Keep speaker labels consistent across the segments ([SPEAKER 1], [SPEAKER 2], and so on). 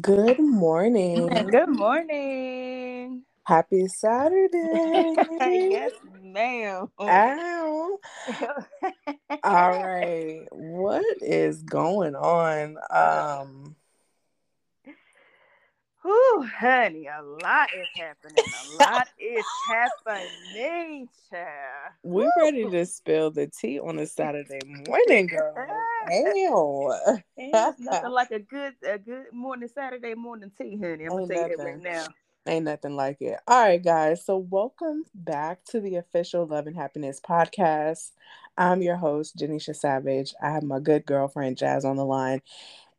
[SPEAKER 1] Good morning.
[SPEAKER 2] Good morning.
[SPEAKER 1] Happy Saturday.
[SPEAKER 2] yes, ma'am.
[SPEAKER 1] Ow. All right. What is going on? Um
[SPEAKER 2] Whew, honey, a lot is happening. A lot is happening, child.
[SPEAKER 1] we ready to spill the tea on a Saturday morning, girl.
[SPEAKER 2] Ain't nothing like a good a good morning Saturday morning tea, honey. I'm gonna
[SPEAKER 1] Ain't
[SPEAKER 2] tell you that right now.
[SPEAKER 1] Ain't nothing like it. All right, guys. So, welcome back to the official Love and Happiness podcast. I'm your host, Jainishia Savage. I have my good girlfriend, Jazz, on the line.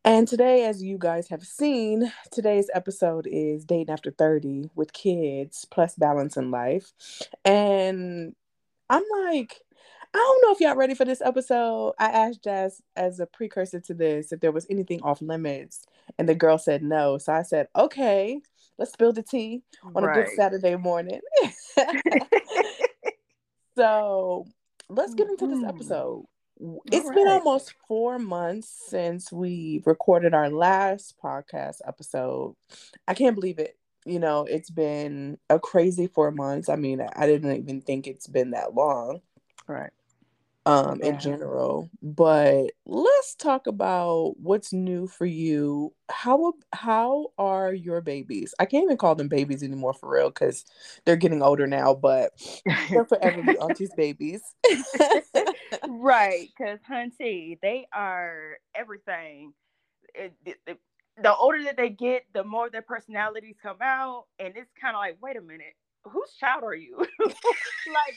[SPEAKER 1] And today, as you guys have seen, today's episode is Dating After 30 with kids plus balance in life. And I'm like, I don't know if y'all ready for this episode. I asked Jazz as a precursor to this if there was anything off limits. And the girl said no. So I said, okay, let's spill the tea on a good Saturday morning. so let's get into this
[SPEAKER 2] Mhm.
[SPEAKER 1] episode. It's been almost four months since we recorded our last podcast episode. I can't believe it. You know, it's been a crazy four months. I mean, I didn't even think it's been that long
[SPEAKER 2] Right.
[SPEAKER 1] um in general but let's talk about what's new for you how how are your babies i can't even call them babies anymore for real because they're getting older now but they'll forever be auntie's babies
[SPEAKER 2] right, because hunty, they are everything. It, it- it- the older that they get, the more their personalities come out, and it's kind of like, wait a minute, whose child are you? like,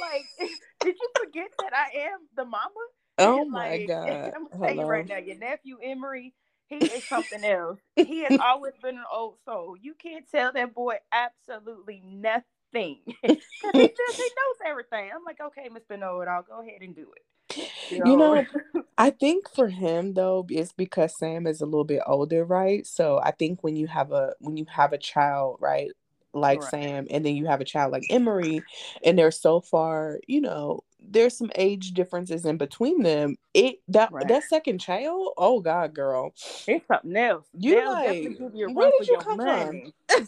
[SPEAKER 2] like, did you forget that I am the mama?
[SPEAKER 1] oh my
[SPEAKER 2] Like,
[SPEAKER 1] god
[SPEAKER 2] I'm gonna tell you right now, your nephew Emery, he is something else. He has always been an old soul. You can't tell that boy absolutely nothing. 'Cause he just he knows everything. I'm like, okay, Mr. Know It All, go ahead and do it.
[SPEAKER 1] You know, I think for him though, it's because Sam is a little bit older, right? So I think when you have a when you have a child, right, like
[SPEAKER 2] Right.
[SPEAKER 1] Sam, and then you have a child like Emery, and they're so far, you know, there's some age differences in between them. It that
[SPEAKER 2] Right.
[SPEAKER 1] that second child, oh God, girl,
[SPEAKER 2] it's something else.
[SPEAKER 1] You
[SPEAKER 2] They'll
[SPEAKER 1] like, where did you
[SPEAKER 2] your
[SPEAKER 1] come from?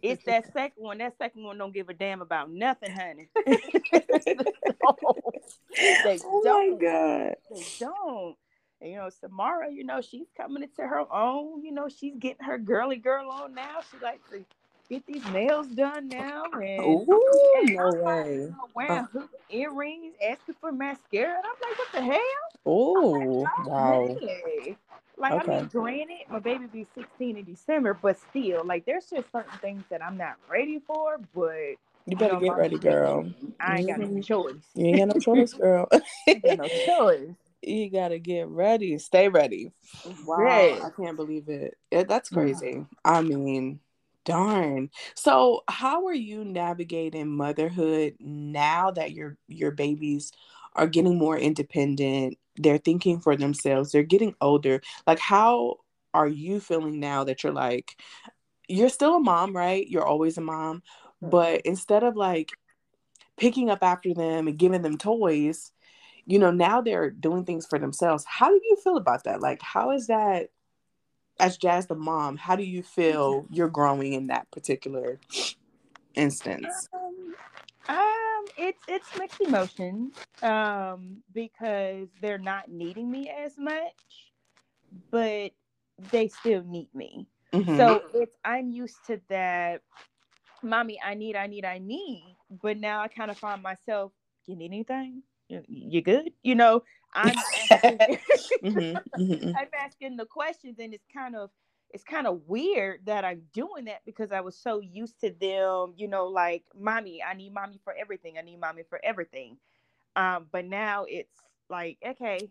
[SPEAKER 2] It's that second one. That second one don't give a damn about nothing, honey. they
[SPEAKER 1] oh
[SPEAKER 2] don't.
[SPEAKER 1] my God,
[SPEAKER 2] They don't. And, you know, Samara, you know, she's coming into her own. You know, she's getting her girly girl on now. She likes to get these nails done now. And
[SPEAKER 1] Ooh,
[SPEAKER 2] and
[SPEAKER 1] no way.
[SPEAKER 2] you know, wearing uh-huh. hoop earrings, asking for mascara. And I'm like, what the hell?
[SPEAKER 1] Oh wow,
[SPEAKER 2] Hey. Like, I mean, granted, my baby be 16 in December, but still, like, there's just certain things that I'm not ready for, but
[SPEAKER 1] you better get ready, girl.
[SPEAKER 2] I ain't got no
[SPEAKER 1] Mhm.
[SPEAKER 2] choice.
[SPEAKER 1] You ain't got no choice, girl.
[SPEAKER 2] no choice.
[SPEAKER 1] you gotta get ready. Stay ready. Wow,
[SPEAKER 2] Yes.
[SPEAKER 1] I can't believe it. it that's crazy. I mean, darn. So, how are you navigating motherhood now that your your babies are getting more independent? They're thinking for themselves. They're getting older. Like, how are you feeling now that you're like, you're still a mom, right? You're always a mom, but instead of like picking up after them and giving them toys, you know, now they're doing things for themselves. How do you feel about that? Like, how is that, as Jazz the mom, how do you feel you're growing in that particular instance?
[SPEAKER 2] Um, um, it's it's mixed emotions. Um, because they're not needing me as much, but they still need me.
[SPEAKER 1] Mhm.
[SPEAKER 2] So it's I'm used to that. Mommy, I need, I need, I need. But now I kind of find myself. You need anything? You, you good? You know, I'm asking,
[SPEAKER 1] Mhm, mhm,
[SPEAKER 2] I'm asking the questions, and it's kind of it's kind of weird that I'm doing that because I was so used to them, you know, like mommy, I need mommy for everything. I need mommy for everything. Um, but now it's like, okay,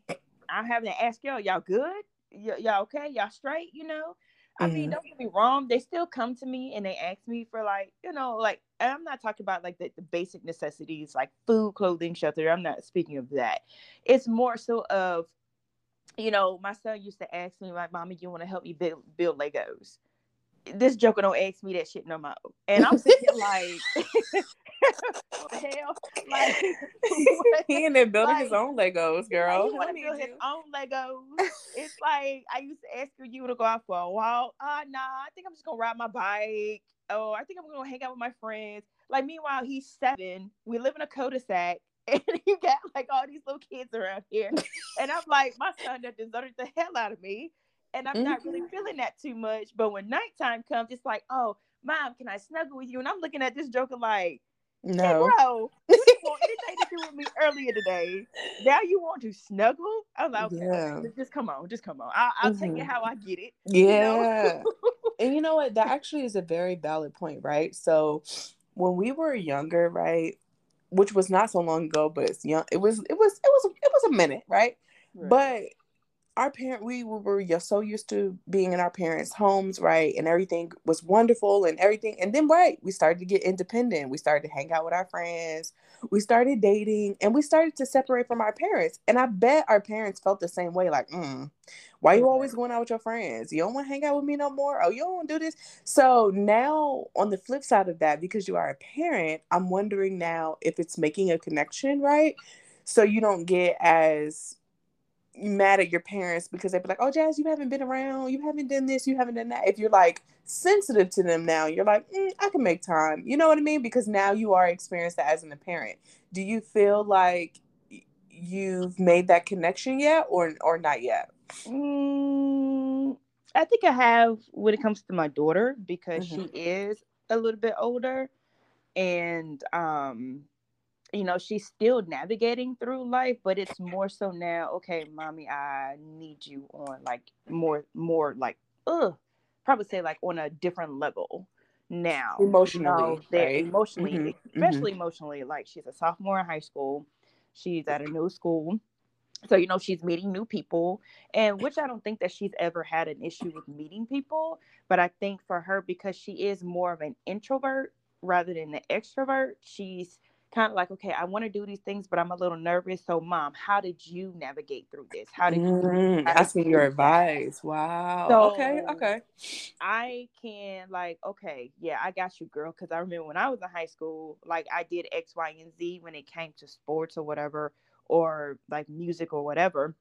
[SPEAKER 2] I'm having to ask y'all, y'all good? Y- y'all okay? Y'all straight? You know? I mean,
[SPEAKER 1] Mhm.
[SPEAKER 2] don't get me wrong. They still come to me and they ask me for like, you know, like I'm not talking about like the, the basic necessities like food, clothing, shelter. I'm not speaking of that. It's more so of, you know, my son used to ask me, like, mommy, you want to help me build build Legos? This joker don't ask me that shit no more. And I'm sitting like what the hell? Like
[SPEAKER 1] he in there building like, his own Legos, girl.
[SPEAKER 2] Like, he want to build his own Legos. it's like I used to ask you to go out for a walk. Uh nah, I think I'm just gonna ride my bike. Oh, I think I'm gonna hang out with my friends. Like meanwhile, he's seven. We live in a cul-de-sac. And you got like all these little kids around here. and I'm like, my son that deserted the hell out of me. And I'm mm-hmm. not really mm-hmm. feeling that too much. But when nighttime comes, it's like, oh, mom, can I snuggle with you? And I'm looking at this joker like, no, hey, bro, you didn't want anything to do with me earlier today. Now you want to snuggle? I'm like, okay, yeah. just come on, just come on. I'll, I'll mm-hmm. take it mm-hmm. how I get it.
[SPEAKER 1] Yeah. You know? and you know what? That actually is a very valid point, right? So when we were younger, right, which was not so long ago, but it's young. It was, it was, it was, it was a minute, right? right. Our parent we were so used to being in our parents' homes, right? And everything was wonderful and everything. And then right, we started to get independent. We started to hang out with our friends. We started dating and we started to separate from our parents. And I bet our parents felt the same way, like, mm, why you always going out with your friends? You don't want to hang out with me no more? Oh, you don't want to do this. So now on the flip side of that, because you are a parent, I'm wondering now if it's making a connection, right? So you don't get as mad at your parents because they'd be like, "Oh, Jazz, you haven't been around, you haven't done this, you haven't done that." If you're like sensitive to them now, you're like, mm, "I can make time." You know what I mean? Because now you are experienced as an parent. Do you feel like you've made that connection yet, or or not yet?
[SPEAKER 2] Mm, I think I have when it comes to my daughter because mm-hmm. she is a little bit older, and um you know she's still navigating through life but it's more so now okay mommy i need you on like more more like ugh probably say like on a different level now
[SPEAKER 1] emotionally know, right?
[SPEAKER 2] emotionally mm-hmm. especially mm-hmm. emotionally like she's a sophomore in high school she's at a new school so you know she's meeting new people and which i don't think that she's ever had an issue with meeting people but i think for her because she is more of an introvert rather than an extrovert she's kind of like, okay, I want to do these things, but I'm a little nervous. So, mom, how did you navigate through this? How did you
[SPEAKER 1] mm, asking your advice? Wow. So okay, okay.
[SPEAKER 2] I can like, okay, yeah, I got you, girl. Because I remember when I was in high school, like I did X, Y, and Z when it came to sports or whatever, or like music or whatever.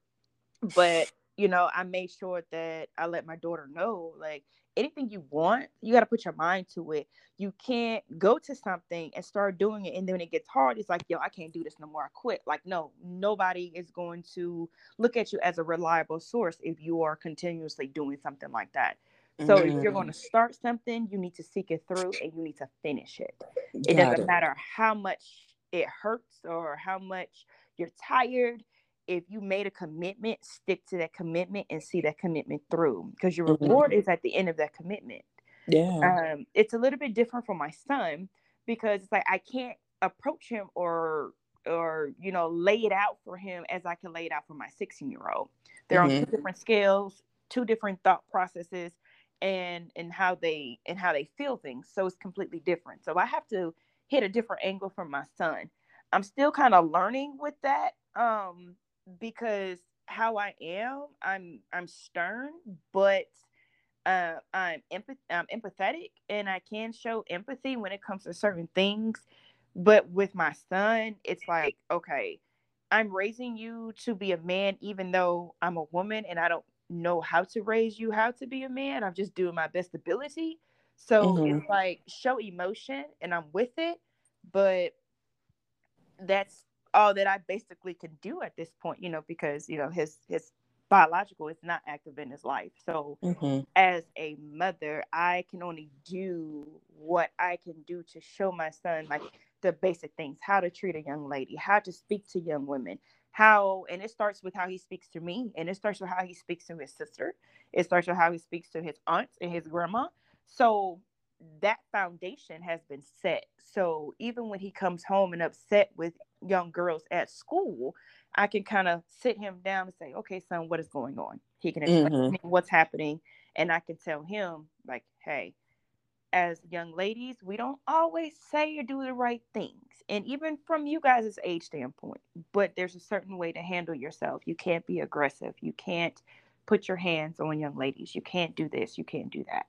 [SPEAKER 2] But you know, I made sure that I let my daughter know, like, anything you want, you got to put your mind to it. You can't go to something and start doing it. And then when it gets hard, it's like, yo, I can't do this no more. I quit. Like, no, nobody is going to look at you as a reliable source if you are continuously doing something like that. So mm-hmm. if you're going to mm-hmm. start something, you need to seek it through and you need to finish it. Got it doesn't it. matter how much it hurts or how much you're tired if you made a commitment, stick to that commitment and see that commitment through because your mm-hmm. reward is at the end of that commitment.
[SPEAKER 1] Yeah.
[SPEAKER 2] Um, it's a little bit different for my son because it's like I can't approach him or or you know lay it out for him as I can lay it out for my 16 year old. They're mm-hmm. on two mm-hmm. different scales, two different thought processes and and how they and how they feel things. So it's completely different. So I have to hit a different angle from my son. I'm still kind of learning with that. Um, because how I am, I'm I'm stern, but uh, I'm empath- I'm empathetic, and I can show empathy when it comes to certain things. But with my son, it's like, okay, I'm raising you to be a man, even though I'm a woman and I don't know how to raise you how to be a man. I'm just doing my best ability. So mm-hmm. it's like show emotion, and I'm with it, but that's all that I basically can do at this point, you know, because you know his his biological is not active in his life. So mm-hmm. as a mother, I can only do what I can do to show my son like the basic things, how to treat a young lady, how to speak to young women, how and it starts with how he speaks to me and it starts with how he speaks to his sister. It starts with how he speaks to his aunts and his grandma. So that foundation has been set. So even when he comes home and upset with young girls at school, I can kind of sit him down and say, okay, son, what is going on? He can explain mm-hmm. what's happening. And I can tell him, like, hey, as young ladies, we don't always say or do the right things. And even from you guys' age standpoint, but there's a certain way to handle yourself. You can't be aggressive. You can't put your hands on young ladies. You can't do this. You can't do that.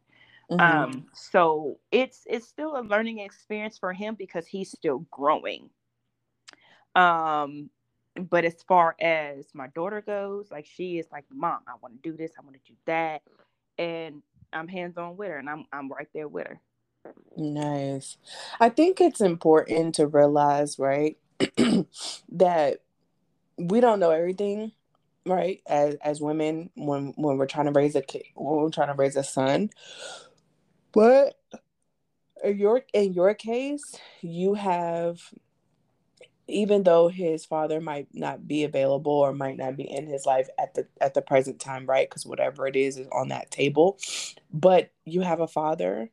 [SPEAKER 2] Mm-hmm. Um, so it's it's still a learning experience for him because he's still growing. Um, but as far as my daughter goes, like she is like, Mom, I want to do this, I want to do that. And I'm hands on with her and I'm I'm right there with her.
[SPEAKER 1] Nice. I think it's important to realize, right, that we don't know everything, right? As as women, when when we're trying to raise a kid, when we're trying to raise a son, but in your in your case, you have even though his father might not be available or might not be in his life at the at the present time right because whatever it is is on that table but you have a father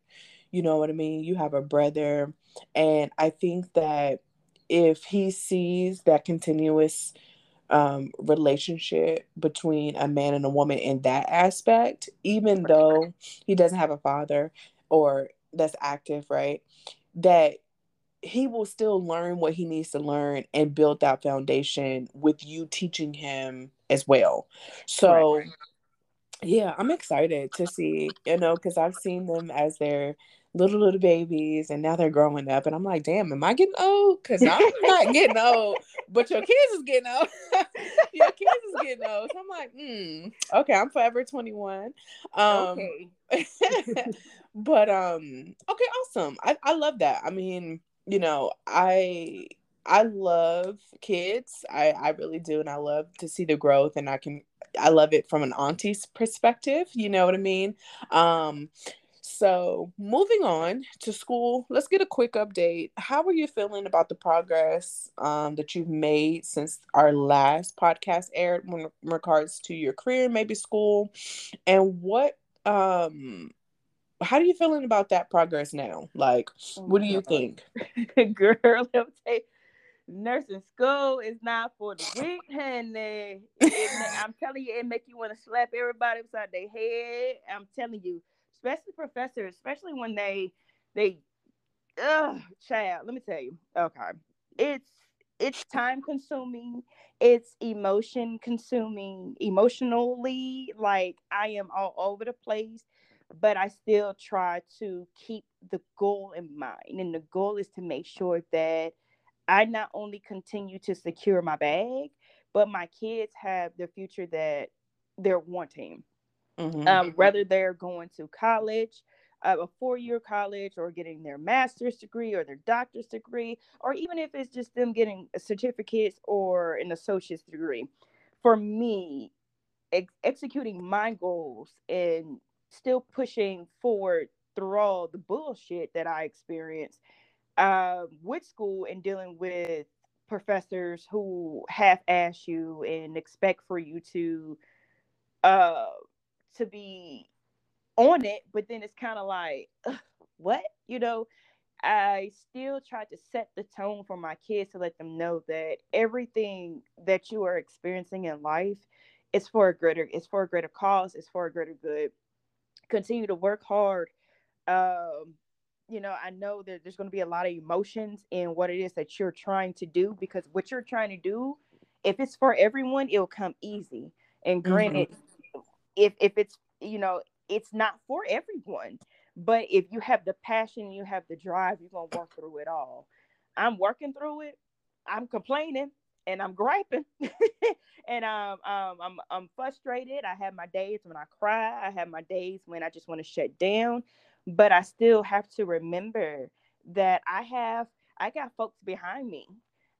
[SPEAKER 1] you know what i mean? You have a brother and i think that if he sees that continuous um, relationship between a man and a woman in that aspect even though he doesn't have a father or that's active right that he will still learn what he needs to learn and build that foundation with you teaching him as well. So, right. yeah, I'm excited to see, you know, because I've seen them as their little little babies and now they're growing up and i'm like damn am i getting old? Because i'm not getting old but your kids is getting old. Your kids is getting old. So i'm like hmm okay i'm forever 21 um okay. but um okay awesome. I, I love that. I mean you know, I I love kids. I I really do, and I love to see the growth, and I can I love it from an auntie's perspective. You know what I mean? Um, so moving on to school, let's get a quick update. How are you feeling about the progress um, that you've made since our last podcast aired in regards to your career, maybe school, and what um how are you feeling about that progress now? Like, oh what do you think?
[SPEAKER 2] Girl, let me say, nursing school is not for the weak, honey. I'm telling you, it make you want to slap everybody upside their head. I'm telling you, especially professors, especially when they they ugh, child, let me tell you. Okay. It's it's time consuming, it's emotion consuming, emotionally, like I am all over the place but I still try to keep the goal in mind. And the goal is to make sure that I not only continue to secure my bag, but my kids have the future that they're wanting. Mm-hmm. Um, whether they're going to college, uh, a four year college, or getting their master's degree or their doctor's degree, or even if it's just them getting certificates or an associate's degree. For me, ex- executing my goals and still pushing forward through all the bullshit that I experienced uh, with school and dealing with professors who half ass you and expect for you to uh to be on it. But then it's kind of like what? You know? I still try to set the tone for my kids to let them know that everything that you are experiencing in life is for a greater it's for a greater cause it's for a greater good continue to work hard. Um, you know, I know that there's going to be a lot of emotions in what it is that you're trying to do because what you're trying to do, if it's for everyone, it'll come easy. And granted, mm-hmm. if if it's you know, it's not for everyone, but if you have the passion, you have the drive, you're gonna work through it all. I'm working through it. I'm complaining and I'm griping, and um, um, I'm I'm frustrated. I have my days when I cry. I have my days when I just want to shut down, but I still have to remember that I have I got folks behind me.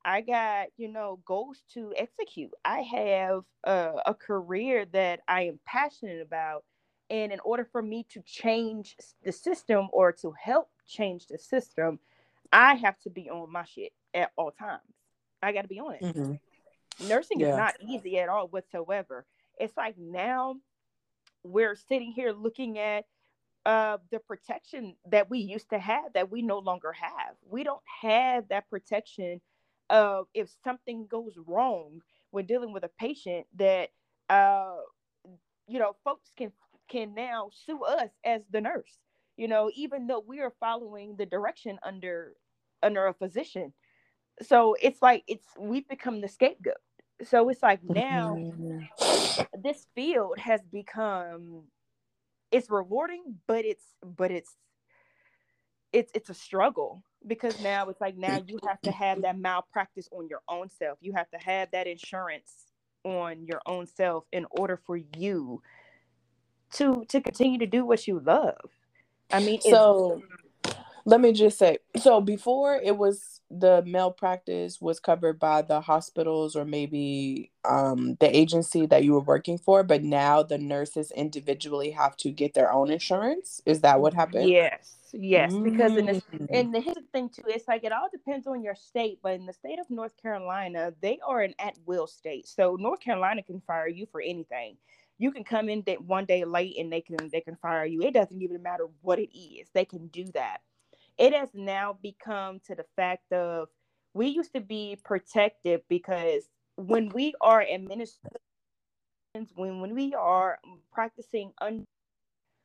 [SPEAKER 2] I got you know goals to execute. I have a, a career that I am passionate about, and in order for me to change the system or to help change the system, I have to be on my shit at all times. I got to be honest. Mm-hmm. Nursing yeah. is not easy at all whatsoever. It's like now we're sitting here looking at uh, the protection that we used to have that we no longer have. We don't have that protection of if something goes wrong when dealing with a patient that uh, you know folks can can now sue us as the nurse. You know, even though we are following the direction under under a physician so it's like it's we've become the scapegoat so it's like now mm-hmm. this field has become it's rewarding, but it's but it's it's it's a struggle because now it's like now you have to have that malpractice on your own self. You have to have that insurance on your own self in order for you to to continue to do what you love. I mean,
[SPEAKER 1] so let me just say so before it was the malpractice was covered by the hospitals or maybe um, the agency that you were working for but now the nurses individually have to get their own insurance? Is that what happened?
[SPEAKER 2] Yes yes mm. because in the and the, the thing too it's like it all depends on your state but in the state of north carolina they are an at-will state so north carolina can fire you for anything. You can come in one day late and they can they can fire you it doesn't even matter what it is they can do that it has now become to the fact of we used to be protected because when we are administrations, when, when we are practicing un,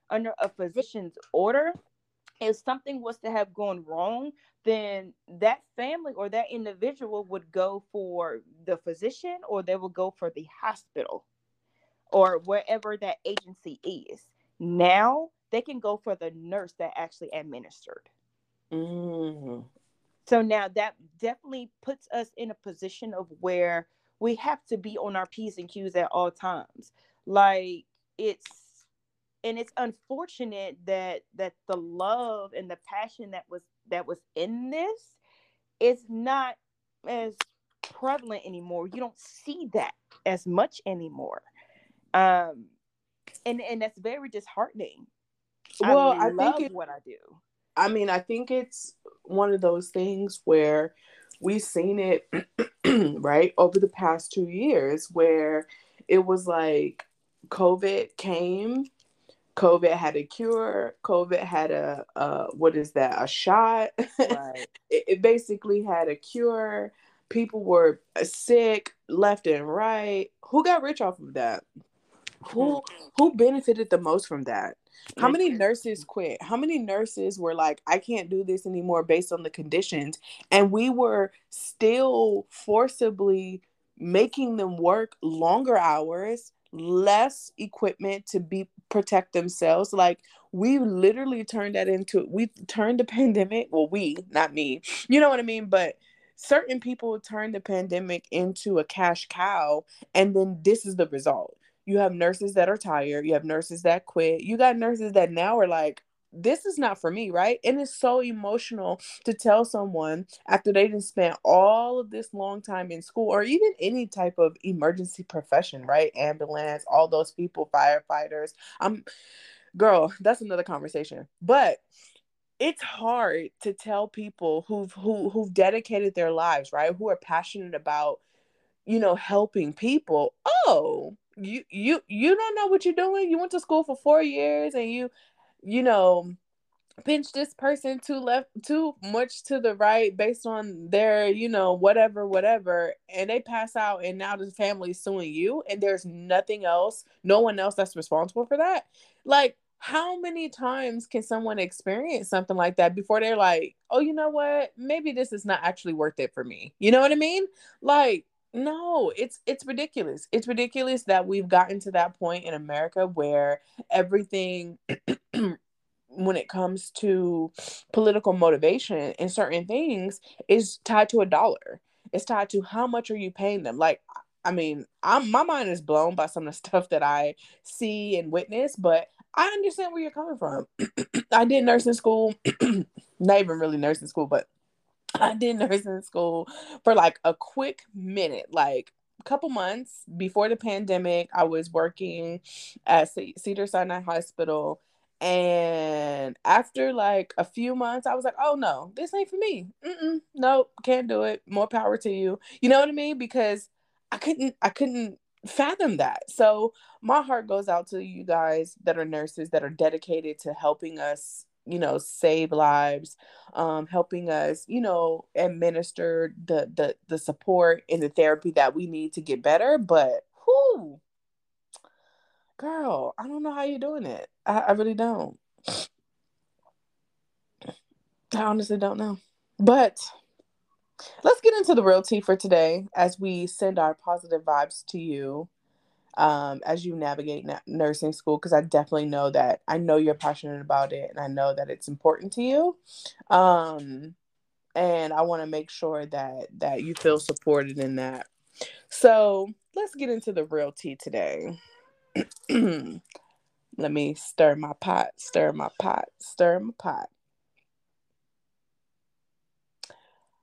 [SPEAKER 2] under a physician's order, if something was to have gone wrong, then that family or that individual would go for the physician or they will go for the hospital or wherever that agency is. Now they can go for the nurse that actually administered. Mm-hmm. So now that definitely puts us in a position of where we have to be on our P's and Q's at all times. Like it's and it's unfortunate that that the love and the passion that was that was in this is not as prevalent anymore. You don't see that as much anymore. Um and and that's very disheartening.
[SPEAKER 1] Well, I, I think it, what I do. I mean, I think it's one of those things where we've seen it right over the past two years where it was like COVID came, COVID had a cure, COVID had a, a what is that, a shot. Right. it, it basically had a cure. People were sick left and right. Who got rich off of that? Who hmm. who benefited the most from that? How many nurses quit? How many nurses were like, I can't do this anymore based on the conditions? And we were still forcibly making them work longer hours, less equipment to be protect themselves. Like we literally turned that into we turned the pandemic. Well, we, not me. You know what I mean? But certain people turned the pandemic into a cash cow, and then this is the result you have nurses that are tired you have nurses that quit you got nurses that now are like this is not for me, right? And it's so emotional to tell someone after they didn't spend all of this long time in school or even any type of emergency profession, right? Ambulance, all those people, firefighters. I'm girl, that's another conversation. But it's hard to tell people who've who who've dedicated their lives, right? Who are passionate about, you know, helping people. Oh, you you you don't know what you're doing. You went to school for four years and you, you know, pinch this person too left too much to the right based on their you know whatever whatever and they pass out and now the family's suing you and there's nothing else no one else that's responsible for that? Like how many times can someone experience something like that before they're like oh you know what? Maybe this is not actually worth it for me. You know what i mean? Like no it's it's ridiculous. It's ridiculous that we've gotten to that point in america where everything when it comes to political motivation and certain things is tied to a dollar. It's tied to how much are you paying them? Like i mean i'm my mind is blown by some of the stuff that i see and witness but i understand where you're coming from. I did nursing school not even really nursing school but I did nursing school for like a quick minute, like a couple months before the pandemic. I was working at Cedar Sinai Hospital. And after like a few months, I was like, oh no, this ain't for me. Mm-mm, nope, can't do it. More power to you. You know what I mean? Because I couldn't, I couldn't fathom that. So my heart goes out to you guys that are nurses that are dedicated to helping us you know save lives um helping us you know administer the the the support and the therapy that we need to get better but who girl i don't know how you're doing it. I, I really don't. I honestly don't know. But let's get into the real tea for today as we send our positive vibes to you um, as you navigate na- nursing school because I definitely know that I know you're passionate about it and I know that it's important to you. Um, and I want to make sure that that you feel supported in that. So let's get into the real tea today. Let me stir my pot, stir my pot, stir my pot.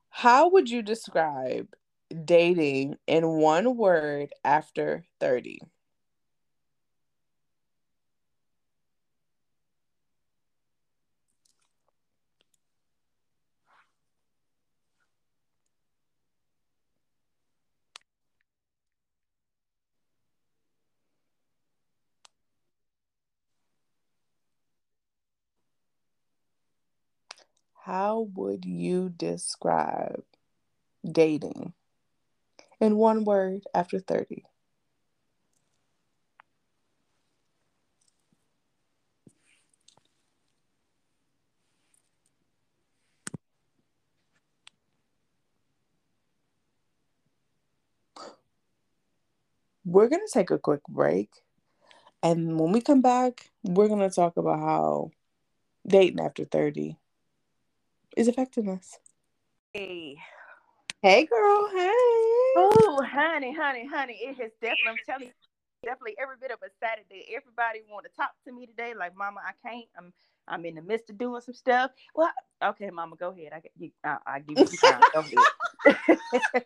[SPEAKER 1] How would you describe dating in one word after 30? How would you describe dating in one word after 30? We're going to take a quick break. And when we come back, we're going to talk about how dating after 30 is affecting us.
[SPEAKER 2] Hey.
[SPEAKER 1] Hey, girl. Hey.
[SPEAKER 2] Oh, honey, honey, honey. It has definitely, I'm telling you, definitely every bit of a Saturday. Everybody want to talk to me today. Like, Mama, I can't. I'm I'm in the midst of doing some stuff. Well, okay, Mama, go ahead. I you. I, I give you some time. go ahead.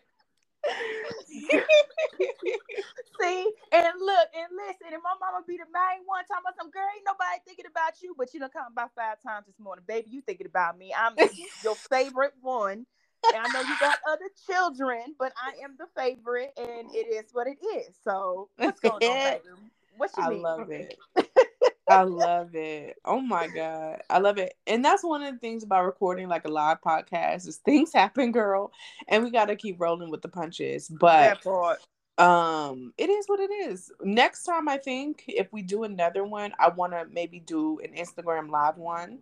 [SPEAKER 2] See, and look, and listen, and my mama be the main one talking about some girl, ain't nobody thinking about you, but you know, come about five times this morning, baby. You thinking about me. I'm your favorite one. And I know you got other children, but I am the favorite, and it is what it is. So what's going on, baby? What you
[SPEAKER 1] I
[SPEAKER 2] need?
[SPEAKER 1] love it. I love it. Oh my god, I love it. And that's one of the things about recording like a live podcast is things happen, girl, and we got to keep rolling with the punches. But um, it is what it is. Next time, I think if we do another one, I want to maybe do an Instagram live one.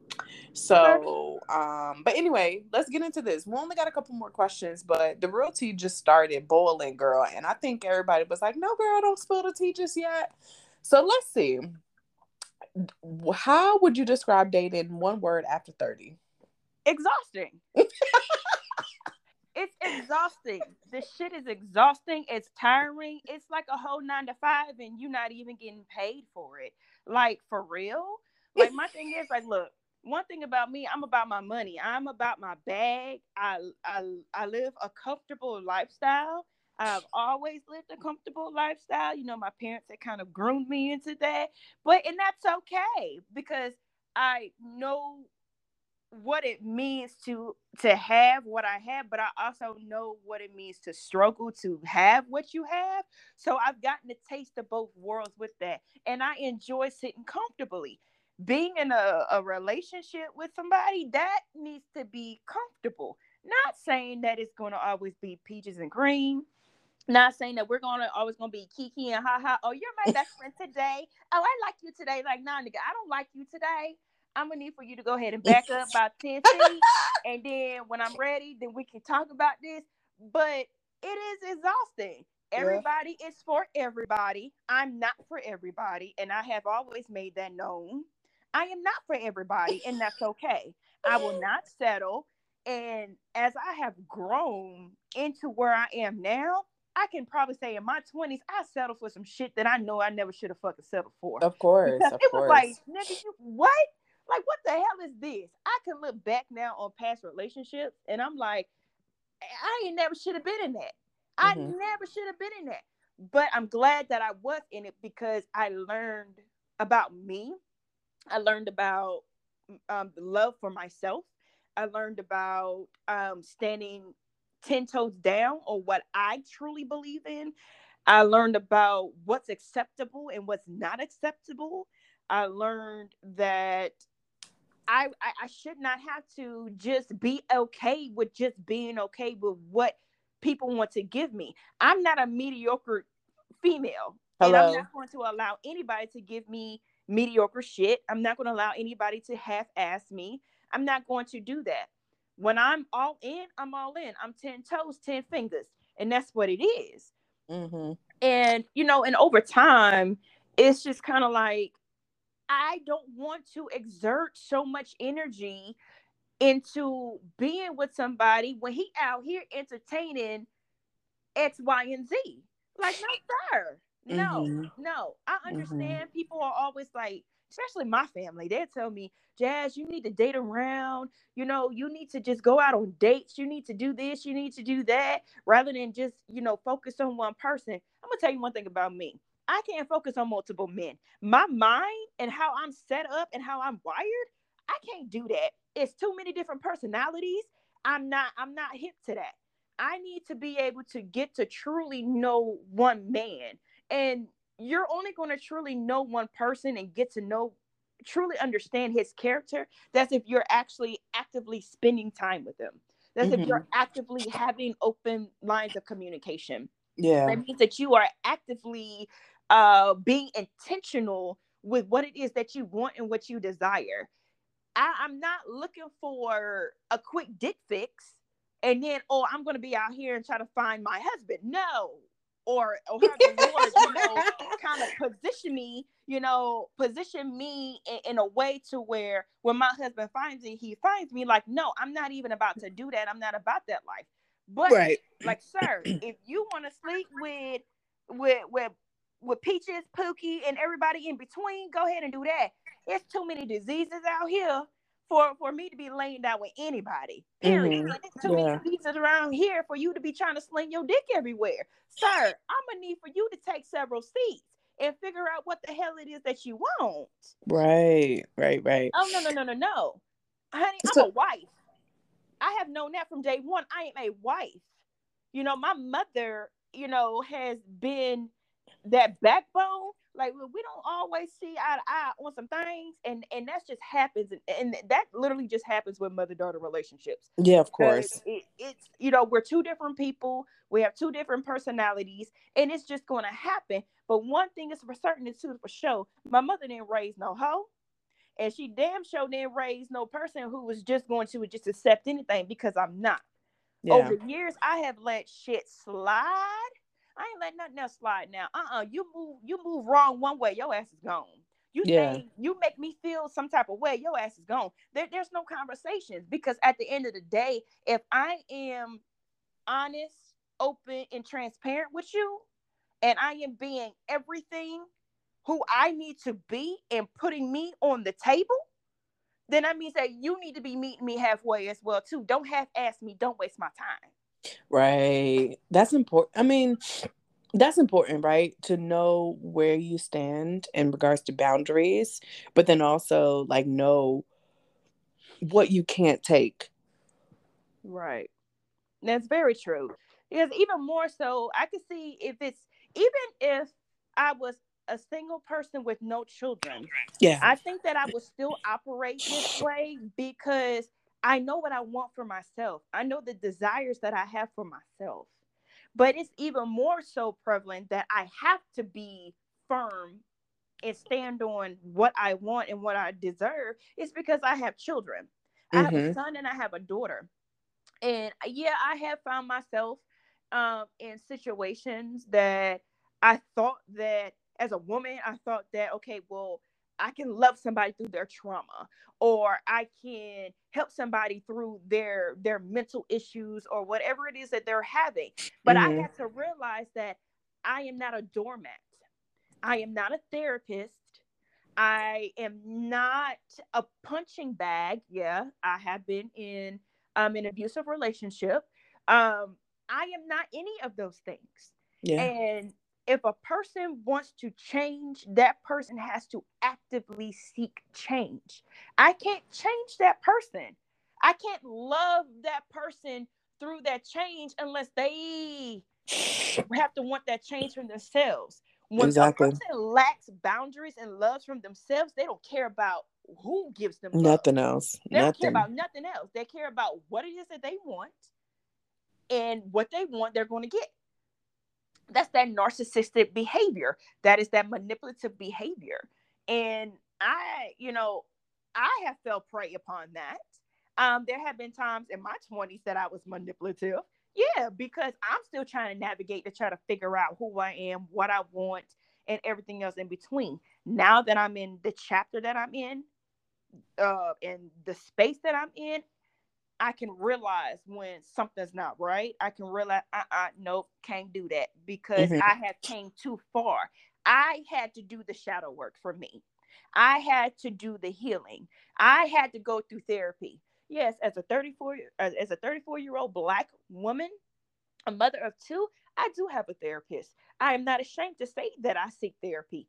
[SPEAKER 1] So, um, but anyway, let's get into this. We only got a couple more questions, but the real tea just started boiling, girl, and I think everybody was like, "No, girl, don't spill the tea just yet." So let's see how would you describe dating in one word after 30?
[SPEAKER 2] Exhausting. it's exhausting. The shit is exhausting. It's tiring. It's like a whole nine to five, and you're not even getting paid for it. Like for real. Like my thing is like, look, one thing about me, I'm about my money. I'm about my bag. I I I live a comfortable lifestyle. I've always lived a comfortable lifestyle. You know, my parents had kind of groomed me into that. But and that's okay because I know what it means to to have what I have, but I also know what it means to struggle to have what you have. So I've gotten a taste of both worlds with that. And I enjoy sitting comfortably. Being in a, a relationship with somebody, that needs to be comfortable. Not saying that it's going to always be peaches and cream not saying that we're gonna always gonna be kiki and ha ha. Oh, you're my best friend today. Oh, I like you today. Like, nah, nigga, I don't like you today. I'm gonna need for you to go ahead and back up about 10 feet. and then when I'm ready, then we can talk about this. But it is exhausting. Everybody yeah. is for everybody. I'm not for everybody. And I have always made that known. I am not for everybody, and that's okay. I will not settle. And as I have grown into where I am now, I can probably say in my 20s, I settled for some shit that I know I never should have fucking settled for.
[SPEAKER 1] Of course.
[SPEAKER 2] Because
[SPEAKER 1] of
[SPEAKER 2] it
[SPEAKER 1] course.
[SPEAKER 2] was like, nigga, you what? Like, what the hell is this? I can look back now on past relationships and I'm like, I ain't never should have been in that. Mm-hmm. I never should have been in that. But I'm glad that I was in it because I learned about me. I learned about um, love for myself. I learned about um, standing 10 toes down on what I truly believe in. I learned about what's acceptable and what's not acceptable. I learned that I, I, I should not have to just be okay with just being okay with what people want to give me. I'm not a mediocre female. Hello. And I'm not going to allow anybody to give me mediocre shit. I'm not going to allow anybody to half ass me. I'm not going to do that. When I'm all in, I'm all in. I'm 10 toes, 10 fingers. And that's what it is. Mm-hmm. And you know, and over time, it's just kind of like I don't want to exert so much energy into being with somebody when he out here entertaining X, Y, and Z. Like, no, sir. No, mm-hmm. no. I mm-hmm. understand mm-hmm. people are always like, especially my family, they tell me, Jazz, you need to date around. You know, you need to just go out on dates. You need to do this. You need to do that rather than just, you know, focus on one person. I'm going to tell you one thing about me. I can't focus on multiple men. My mind and how I'm set up and how I'm wired, I can't do that. It's too many different personalities. I'm not I'm not hip to that. I need to be able to get to truly know one man. And you're only going to truly know one person and get to know truly understand his character that's if you're actually actively spending time with him that's mm-hmm. if you're mm-hmm. actively having open lines of communication
[SPEAKER 1] yeah
[SPEAKER 2] that means that you are actively uh being intentional with what it is that you want and what you desire I, i'm not looking for a quick dick fix and then oh i'm going to be out here and try to find my husband no or or have the Lord, you know, kind of position me, you know, position me in, in, a way to where when my husband finds me, he finds me like, no, I'm not even about to do that. I'm not about that life. But right. like, sir, if you want to sleep with with with with Peaches, Pookie, and everybody in between, go ahead and do that. It's too many diseases out here for for me to be laying down with anybody. Period. Mm-hmm. Too yeah. many pieces around here for you to be trying to sling your dick everywhere, sir. I'm gonna need for you to take several seats and figure out what the hell it is that you want.
[SPEAKER 1] Right, right, right.
[SPEAKER 2] Oh no, no, no, no, no, honey. I'm so- a wife. I have known that from day one. I am a wife. You know, my mother, you know, has been that backbone like we don't always see eye to eye on some things and and that just happens and, and that literally just happens with mother daughter relationships.
[SPEAKER 1] Yeah of course.
[SPEAKER 2] it, it's you know we're two different people we have two different personalities and it's just going to happen. But one thing is for certain two for sure my mother didn't raise no hoe and she damn sure didn't raise no person who was just going to just accept anything because i'm not. Yeah. over years i have let shit slide I ain't letting nothing else slide now. Uh-uh. You move, you move wrong one way, your ass is gone. You yeah. say you make me feel some type of way, your ass is gone. There, there's no conversations because at the end of the day, if I am honest, open, and transparent with you, and I am being everything who I need to be and putting me on the table, then that means that you need to be meeting me halfway as well too. Don't half ass me. Don't waste my time.
[SPEAKER 1] Right. That's important. I mean, that's important, right? To know where you stand in regards to boundaries, but then also like know what you can't take.
[SPEAKER 2] Right. That's very true. Because even more so, I could see if it's even if I was a single person with no children.
[SPEAKER 1] Yeah.
[SPEAKER 2] I think that I would still operate this way because I know what I want for myself. I know the desires that I have for myself. But it's even more so prevalent that I have to be firm and stand on what I want and what I deserve. It's because I have children. Mm-hmm. I have a mm-hmm. son and I have a daughter. And yeah, I have found myself um, in situations that I thought that as a woman, I thought that, okay, well, I can love somebody through their trauma or I can help somebody through their their mental issues or whatever it is that they're having. But mm-hmm. I had to realize that I am not a doormat. I am not a therapist. I am not a punching bag. Yeah, I have been in um an abusive relationship. Um I am not any of those things. Yeah. And if a person wants to change, that person has to actively seek change. I can't change that person. I can't love that person through that change unless they have to want that change from themselves. When exactly. a person lacks boundaries and loves from themselves, they don't care about who gives them
[SPEAKER 1] nothing love. else.
[SPEAKER 2] They nothing. don't care about nothing else. They care about what it is that they want and what they want, they're going to get that's that narcissistic behavior. That is that manipulative behavior. And i you know i have fell prey upon that. Um there have been times in my 20s that i was manipulative. Yeah, because I'm still trying to navigate to try to figure out who I am, what I want, and everything else in between. Now that I'm in the chapter that I'm in, uh, in the space that I'm in, I can realize when something's not right. I can realize, uh, uh nope, can't do that because mm-hmm. I have came too far. I had to do the shadow work for me. I had to do the healing. I had to go through therapy. Yes, as a 34 as a 34 year old black woman, a mother of two, I do have a therapist. I am not ashamed to say that I seek therapy,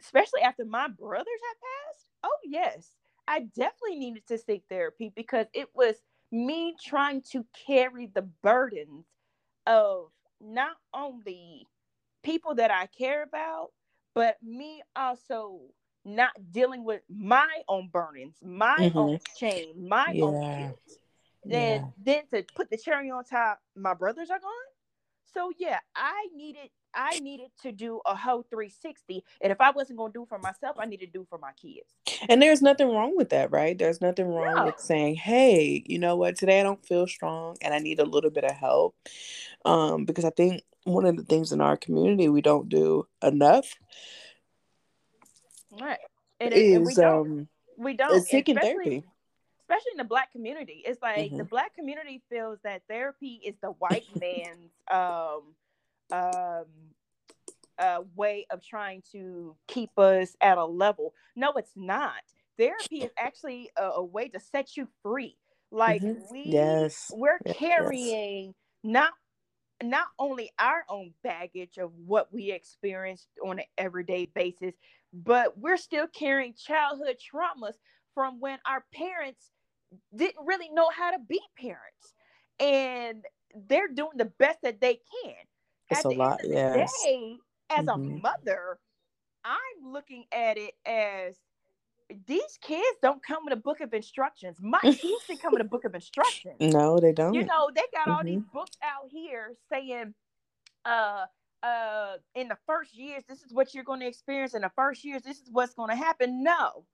[SPEAKER 2] especially after my brothers have passed. Oh yes, I definitely needed to seek therapy because it was me trying to carry the burdens of not only people that I care about, but me also not dealing with my own burnings, my mm-hmm. own shame, my yeah. own guilt. Then yeah. then to put the cherry on top, my brothers are gone. So yeah, I needed I needed to do a whole 360. And if I wasn't gonna do for myself, I need to do for my kids.
[SPEAKER 1] And there's nothing wrong with that, right? There's nothing wrong no. with saying, hey, you know what, today I don't feel strong and I need a little bit of help. Um, because I think one of the things in our community we don't do enough
[SPEAKER 2] Right. And, is, and we don't, um, we don't seeking therapy. Especially in the black community. It's like mm-hmm. the black community feels that therapy is the white man's um um uh, way of trying to keep us at a level. No, it's not. Therapy is actually a, a way to set you free. Like mm-hmm. we, yes, we're yes. carrying not not only our own baggage of what we experienced on an everyday basis, but we're still carrying childhood traumas from when our parents didn't really know how to be parents and they're doing the best that they can
[SPEAKER 1] it's a lot yes
[SPEAKER 2] day, as mm-hmm. a mother i'm looking at it as these kids don't come with a book of instructions. My kids didn't come with a book of instructions.
[SPEAKER 1] No, they don't.
[SPEAKER 2] You know, they got mm-hmm. all these mm-hmm. books out here saying, uh, uh in the first years this is what you're going to experience in the first years this is what's going to happen no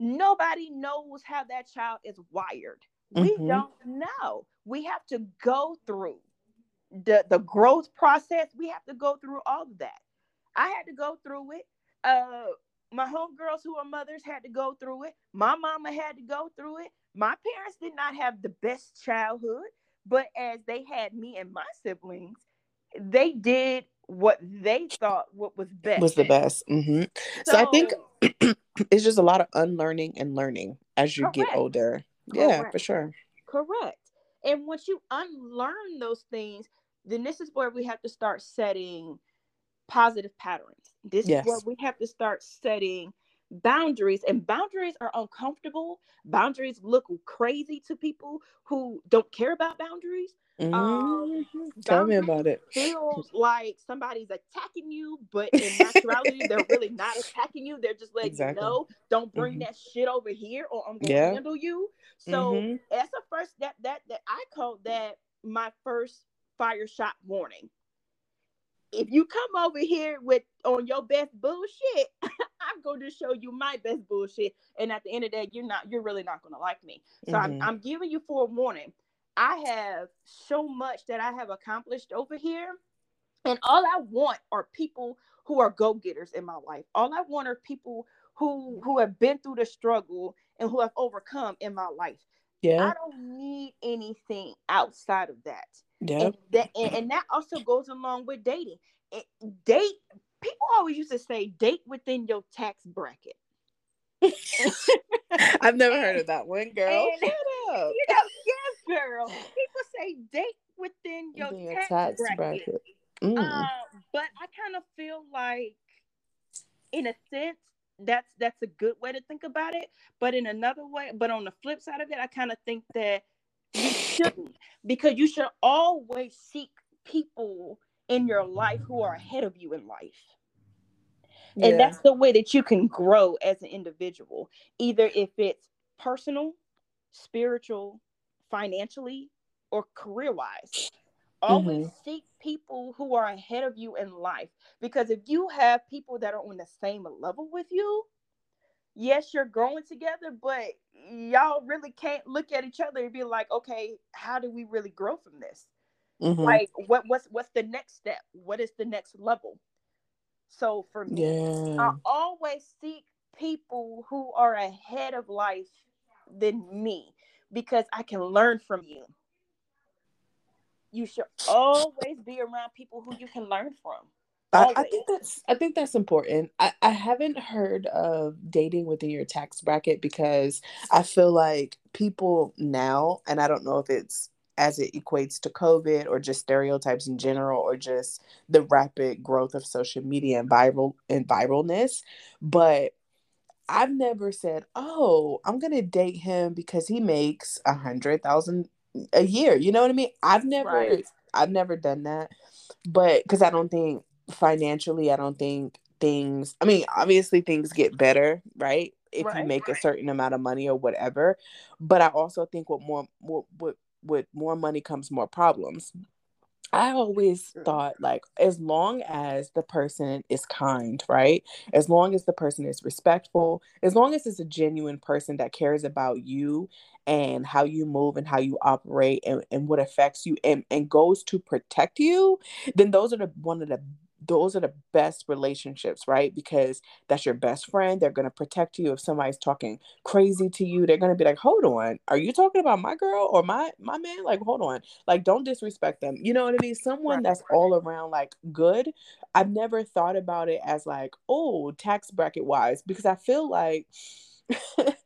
[SPEAKER 2] nobody knows how that child is wired mm-hmm. we don't know we have to go through the the growth process we have to go through all of that i had to go through it uh my homegirls who are mothers had to go through it my mama had to go through it my parents did not have the best childhood but as they had me and my siblings they did what they thought what was best
[SPEAKER 1] was the best. Mm-hmm. So, so, I think it's just a lot of unlearning and learning as you correct. get older. Correct. Yeah, for sure.
[SPEAKER 2] Correct. And once you unlearn those things, then this is where we have to start setting positive patterns. This yes. is where we have to start setting boundaries and boundaries are uncomfortable boundaries look crazy to people who don't care about boundaries
[SPEAKER 1] Mm-hmm. Um, Tell me about it.
[SPEAKER 2] Feels like somebody's attacking you, but in actuality, they're really not attacking you. They're just letting exactly. you know, don't bring mm-hmm. that shit over here, or I'm gonna yeah. handle you. So mm-hmm. that's the first step. That that I call that my first fire shot warning. If you come over here with on your best bullshit, I'm going to show you my best bullshit. And at the end of the day, you're not, you're really not going to like me. So I'm, mm-hmm. I'm giving you forewarning. I have so much that I have accomplished over here. And all I want are people who are go-getters in my life. All I want are people who who have been through the struggle and who have overcome in my life. Yeah. I don't need anything outside of that. Yeah. And that and, and that also goes along with dating. It, date people always used to say date within your tax bracket.
[SPEAKER 1] I've never heard of that one, girl.
[SPEAKER 2] And, Shut up. You know, yes, girl. People say date within your tax, tax, bracket. bracket. Mm. Uh, but I kind of feel like, in a sense, that's that's a good way to think about it. But in another way, but on the flip side of it, I kind of think that you shouldn't because you should always seek people in your life who are ahead of you in life. Yeah. And that's the way that you can grow as an individual, either if it's personal, spiritual, financially, or career wise. Always mm-hmm. seek people who are ahead of you in life because if you have people that are on the same level with you, yes, you're growing together, but y'all really can't look at each other and be like, okay, how do we really grow from this? Mm-hmm. Like what what's what's the next step? What is the next level? So for me, yeah. I always seek people who are ahead of life than me because I can learn from you. You should always be around people who you can learn from.
[SPEAKER 1] I, I, think that's I think that's important. I, I haven't heard of dating within your tax bracket because I feel like people now, and I don't know if it's as it equates to COVID or just stereotypes in general or just the rapid growth of social media and viral and viralness. But I've never said, "Oh, I'm gonna date him because he makes a hundred thousand a year." You know what I mean? I've never, right. I've never done that, but because I don't think financially, I don't think things. I mean, obviously things get better, right? If right. you make a certain amount of money or whatever, but I also think with more, more with with more money comes more problems. I always thought like as long as the person is kind, right? As long as the person is respectful, as long as it's a genuine person that cares about you and how you move and how you operate and, and what affects you and, and goes to protect you, then those are the one of the those are the best relationships, right? Because that's your best friend. They're going to protect you if somebody's talking crazy to you. They're going to be like, "Hold on. Are you talking about my girl or my my man? Like, hold on. Like don't disrespect them." You know what I mean? Someone right. that's all around like good. I've never thought about it as like, "Oh, tax bracket wise," because I feel like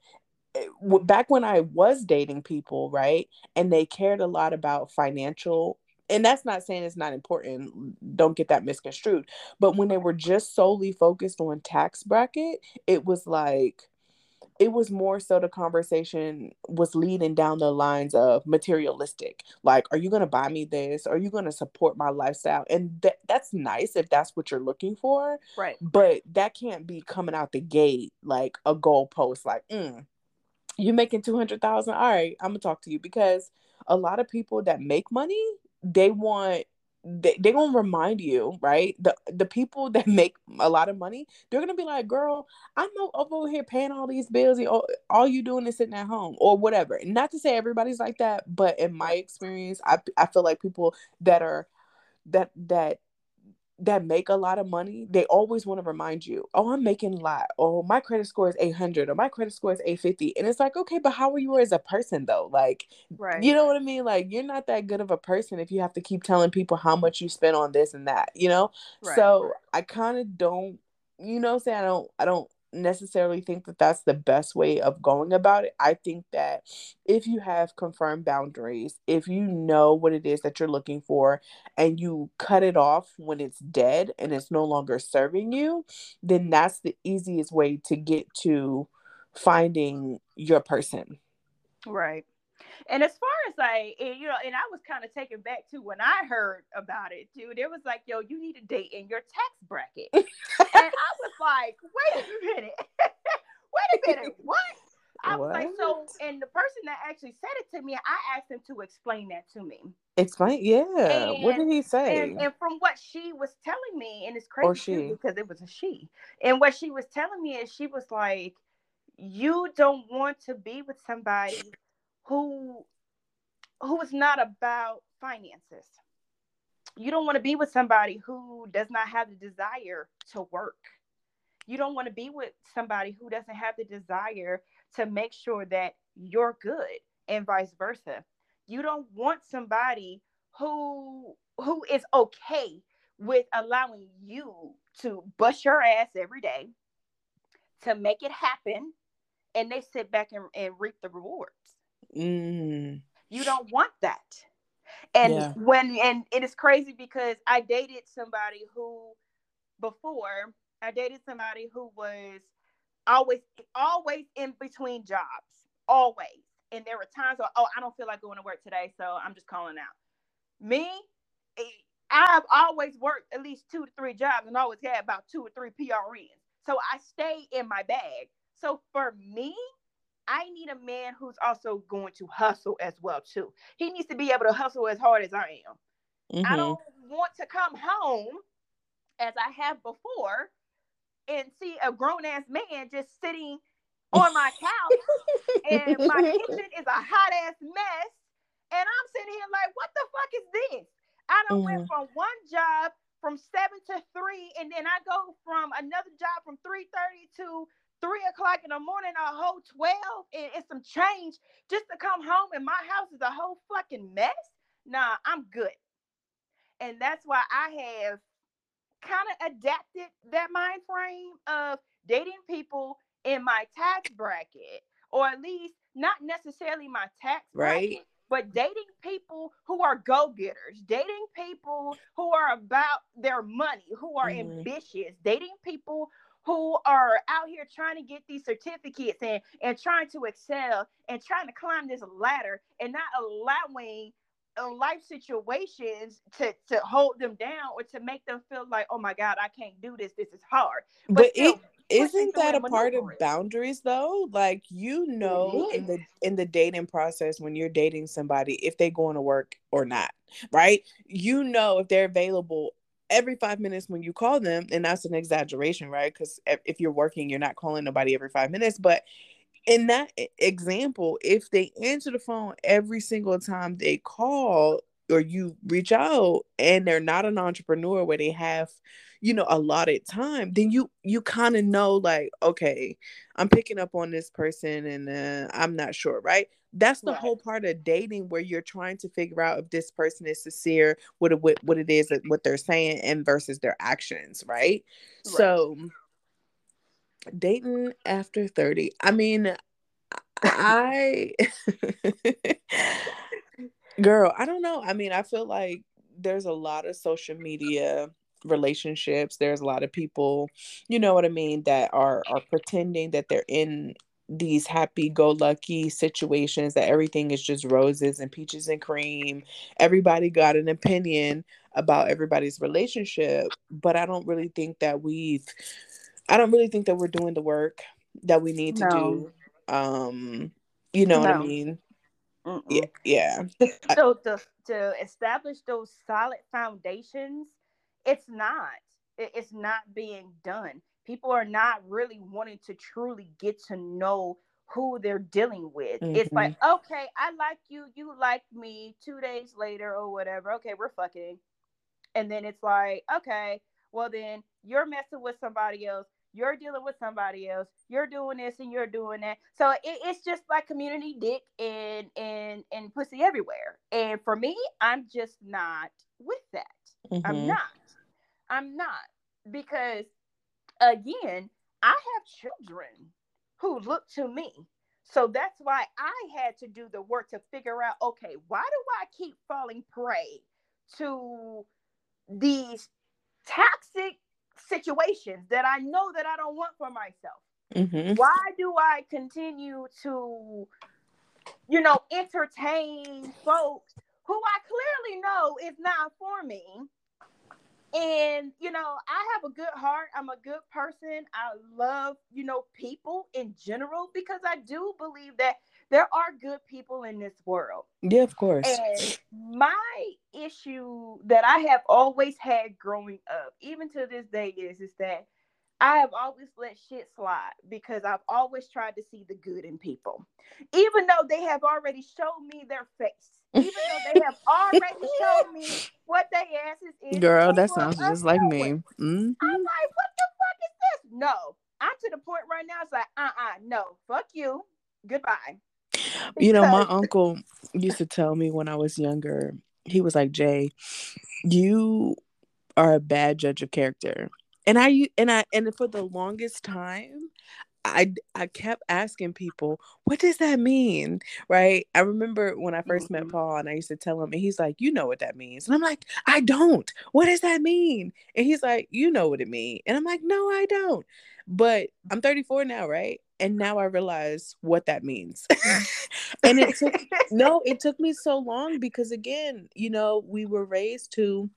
[SPEAKER 1] back when I was dating people, right? And they cared a lot about financial and that's not saying it's not important don't get that misconstrued but when they were just solely focused on tax bracket it was like it was more so the conversation was leading down the lines of materialistic like are you going to buy me this? Are you going to support my lifestyle? And th- that's nice if that's what you're looking for
[SPEAKER 2] right.
[SPEAKER 1] but that can't be coming out the gate like a goalpost like mm, you making 200000 all right i'm gonna talk to you because a lot of people that make money they want they, they're gonna remind you right? The the people that make a lot of money they're gonna be like girl i'm over here paying all these bills all, all you doing is sitting at home or whatever. Not to say everybody's like that but in my experience i, I feel like people that are that that that make a lot of money, they always want to remind you, oh, I'm making a lot. Oh, my credit score is 800 or my credit score is 850. And it's like, okay, but how are you as a person though? Like, right. you know what I mean? Like, you're not that good of a person if you have to keep telling people how much you spend on this and that, you know? Right. So I kind of don't, you know, say I don't, I don't necessarily think that that's the best way of going about it. I think that if you have confirmed boundaries, if you know what it is that you're looking for and you cut it off when it's dead and it's no longer serving you, then that's the easiest way to get to finding your person.
[SPEAKER 2] Right. And as far as like, you know, and I was kind of taken back to when I heard about it too. It was like, yo, you need a date in your tax bracket. and I was like, wait a minute. wait a minute. What? I was like, so, and the person that actually said it to me, I asked him to explain that to me.
[SPEAKER 1] Explain, yeah. And, what did he say?
[SPEAKER 2] And, and, from what she was telling me, and it's crazy or she. because it was a she, and what she was telling me is she was like, you don't want to be with somebody who who is not about finances. You don't want to be with somebody who does not have the desire to work. You don't want to be with somebody who doesn't have the desire to make sure that you're good and vice versa. You don't want somebody who who is okay with allowing you to bust your ass every day to make it happen and they sit back and, and reap the rewards. Mm. You don't want that. And yeah. when and it is crazy because I dated somebody who before I dated somebody who was always always in between jobs. Always. And there were times where, oh, I don't feel like going to work today, so I'm just calling out. Me, eh, I've always worked at least two to three jobs and always had about two or three PRNs. So I stay in my bag. So for me, I need a man who's also going to hustle as well too. He needs to be able to hustle as hard as I am. Mm-hmm. I don't want to come home as I have before and see a grown ass man just sitting on my couch and my kitchen is a hot ass mess and I'm sitting here like what the fuck is this? I don't mm-hmm. went from one job from seven to three, and then I go from another job from three thirty to three o'clock in the morning, a whole twelve, and it's some change just to come home, and my house is a whole fucking mess. Nah, I'm good, and that's why I have kind of adapted that mind frame of dating people in my tax bracket, or at least not necessarily my tax
[SPEAKER 1] right.
[SPEAKER 2] bracket, but dating people who are go-getters, dating people who are about their money, who are mm-hmm. ambitious, dating people who are out here trying to get these certificates and, and trying to excel and trying to climb this ladder and not allowing uh, life situations to to hold them down or to make them feel like oh my god i can't do this. This is hard.
[SPEAKER 1] But, but still, it isn't that a part of boundaries though? Like you know in the in the dating process when you're dating somebody if they going to work or not right? You know if they're available every five minutes when you call them and that's an exaggeration right? Because if you're working you're not calling nobody every five minutes but in that example if they answer the phone every single time they call or you reach out and they're not an entrepreneur where they have you know allotted time then you you kind of know like okay i'm picking up on this person and uh, i'm not sure right that's the right. whole part of dating where you're trying to figure out if this person is sincere what it, what, what it is what they're saying and versus their actions right, right. so dating after 30 i mean i girl i don't know i mean i feel like there's a lot of social media relationships there's a lot of people you know what i mean that are are pretending that they're in these happy go lucky situations that everything is just roses and peaches and cream everybody got an opinion about everybody's relationship but i don't really think that we've i don't really think that we're doing the work that we need to no. do um you know no. what i mean Mm-mm. yeah yeah
[SPEAKER 2] so to, to establish those solid foundations it's not it's not being done people are not really wanting to truly get to know who they're dealing with mm-hmm. it's like mm-hmm. okay i like you you like me two days later or whatever okay we're fucking and then it's like okay well then you're messing with somebody else you're dealing with somebody else you're doing this and you're doing that so it, it's just like community dick and and and pussy everywhere and for me i'm just not with that mm-hmm. i'm not I'm not because again, I have children who look to me. So that's why I had to do the work to figure out okay, why do I keep falling prey to these toxic situations that I know that I don't want for myself? Mm-hmm. Why do I continue to, you know, entertain folks who I clearly know is not for me? And you know i have a good heart. I'm a good person. I love you know people in general because i do believe that there are good people in this world.
[SPEAKER 1] Yeah of course.
[SPEAKER 2] And my issue that i have always had growing up even to this day is is that I have always let shit slide because I've always tried to see the good in people, even though they have already shown me their face, even though they have already shown me what their asses is.
[SPEAKER 1] Girl, that sounds just like me. Mm-hmm.
[SPEAKER 2] I'm like, what the fuck is this? No, I'm to the point right now. It's like, uh, uh-uh, uh no, fuck you, goodbye.
[SPEAKER 1] You know, my uncle used to tell me when I was younger. He was like, Jay, you are a bad judge of character and I and I and for the longest time I I kept asking people, what does that mean? Right? I remember when I 1st mm-hmm. met Paul and I used to tell him, and he's like, you know what that means. And I'm like, I don't. What does that mean? And he's like, you know what it means. And I'm like, no, I don't. But I'm 34 now, right? And now I realize what that means. and it took no, it took me so long because again, you know, we were raised to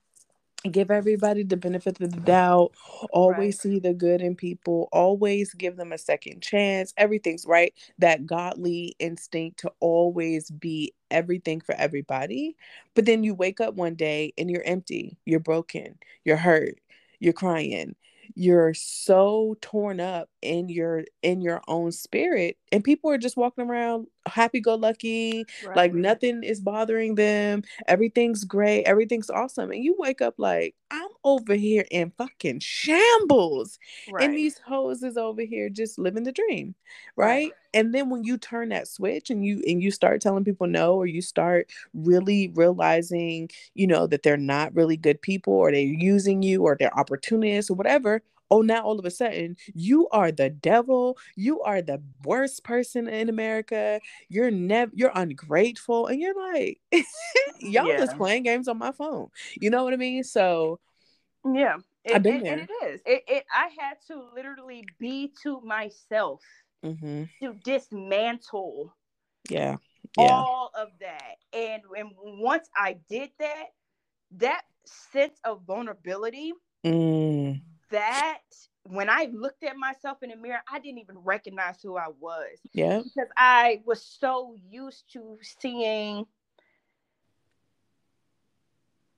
[SPEAKER 1] give everybody the benefit of the doubt. Always right. see the good in people. Always give them a second chance. Everything's right. That godly instinct to always be everything for everybody. But then you wake up one day and you're empty. You're broken. You're hurt. You're crying you're so torn up in your in your own spirit and people are just walking around happy go lucky right. like nothing is bothering them everything's great everything's awesome and you wake up like i'm over here in fucking shambles right. and these hoes is over here just living the dream right? right and then when you turn that switch and you and you start telling people no or you start really realizing you know that they're not really good people or they're using you or they're opportunists or whatever oh now all of a sudden you are the devil you are the worst person in america you're never you're ungrateful and you're like y'all yeah. just playing games on my phone you know what i mean so
[SPEAKER 2] yeah it, I've been it, there. and it is it, it i had to literally be to myself mm-hmm. to dismantle
[SPEAKER 1] yeah.
[SPEAKER 2] yeah all of that and and once i did that that sense of vulnerability mm that when I looked at myself in the mirror, I didn't even recognize who I was.
[SPEAKER 1] Yeah.
[SPEAKER 2] Because I was so used to seeing.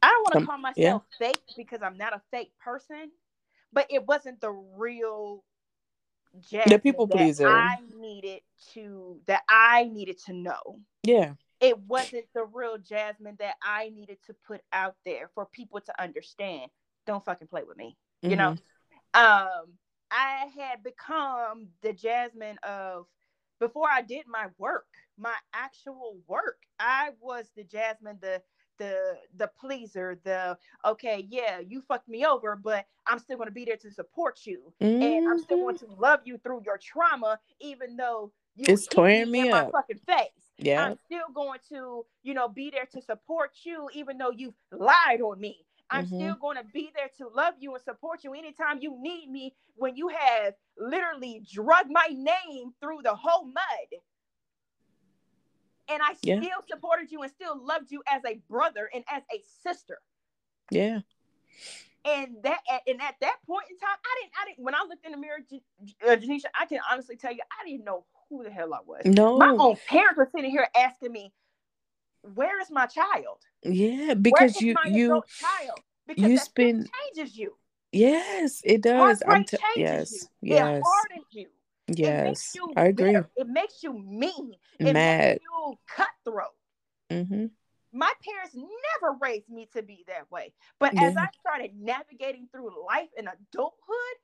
[SPEAKER 2] I don't want to um, call myself yeah. fake because I'm not a fake person, but it wasn't the real Jasmine
[SPEAKER 1] the people pleaser
[SPEAKER 2] I needed to that I needed to know.
[SPEAKER 1] Yeah.
[SPEAKER 2] It wasn't the real Jasmine that I needed to put out there for people to understand. Don't fucking play with me you mm-hmm. know um i had become the jasmine of before i did my work my actual work i was the jasmine the the the pleaser the okay yeah you fucked me over but i'm still going to be there to support you mm-hmm. and i'm still going
[SPEAKER 1] mm-hmm.
[SPEAKER 2] to love you through your trauma even though you
[SPEAKER 1] it's tearing me, me up
[SPEAKER 2] my fucking face
[SPEAKER 1] yeah
[SPEAKER 2] i'm still going to you know be there to support you even though you lied on me I'm mm-hmm. still going to be there to love you and support you anytime you need me when you have literally drug my name through the whole mud. And I yeah. still supported you and still loved you as a brother and as a sister.
[SPEAKER 1] Yeah.
[SPEAKER 2] And that and at that point in time, I didn't I didn't when I looked in the mirror, uh, Jainishia, I can honestly tell you, I didn't know who the hell I was.
[SPEAKER 1] No.
[SPEAKER 2] My own parents were sitting here asking me, Where is my child?
[SPEAKER 1] Yeah, because you you
[SPEAKER 2] child because
[SPEAKER 1] you spend
[SPEAKER 2] changes you.
[SPEAKER 1] Yes, it does.
[SPEAKER 2] I'm t- yes,
[SPEAKER 1] you. yes.
[SPEAKER 2] It hardens you.
[SPEAKER 1] Yes, I agree.
[SPEAKER 2] Bitter. It makes you mean. It
[SPEAKER 1] Mad.
[SPEAKER 2] makes you cutthroat.
[SPEAKER 1] Mm-hmm.
[SPEAKER 2] My parents never raised me to be that way. But yeah. as I started navigating through life and adulthood,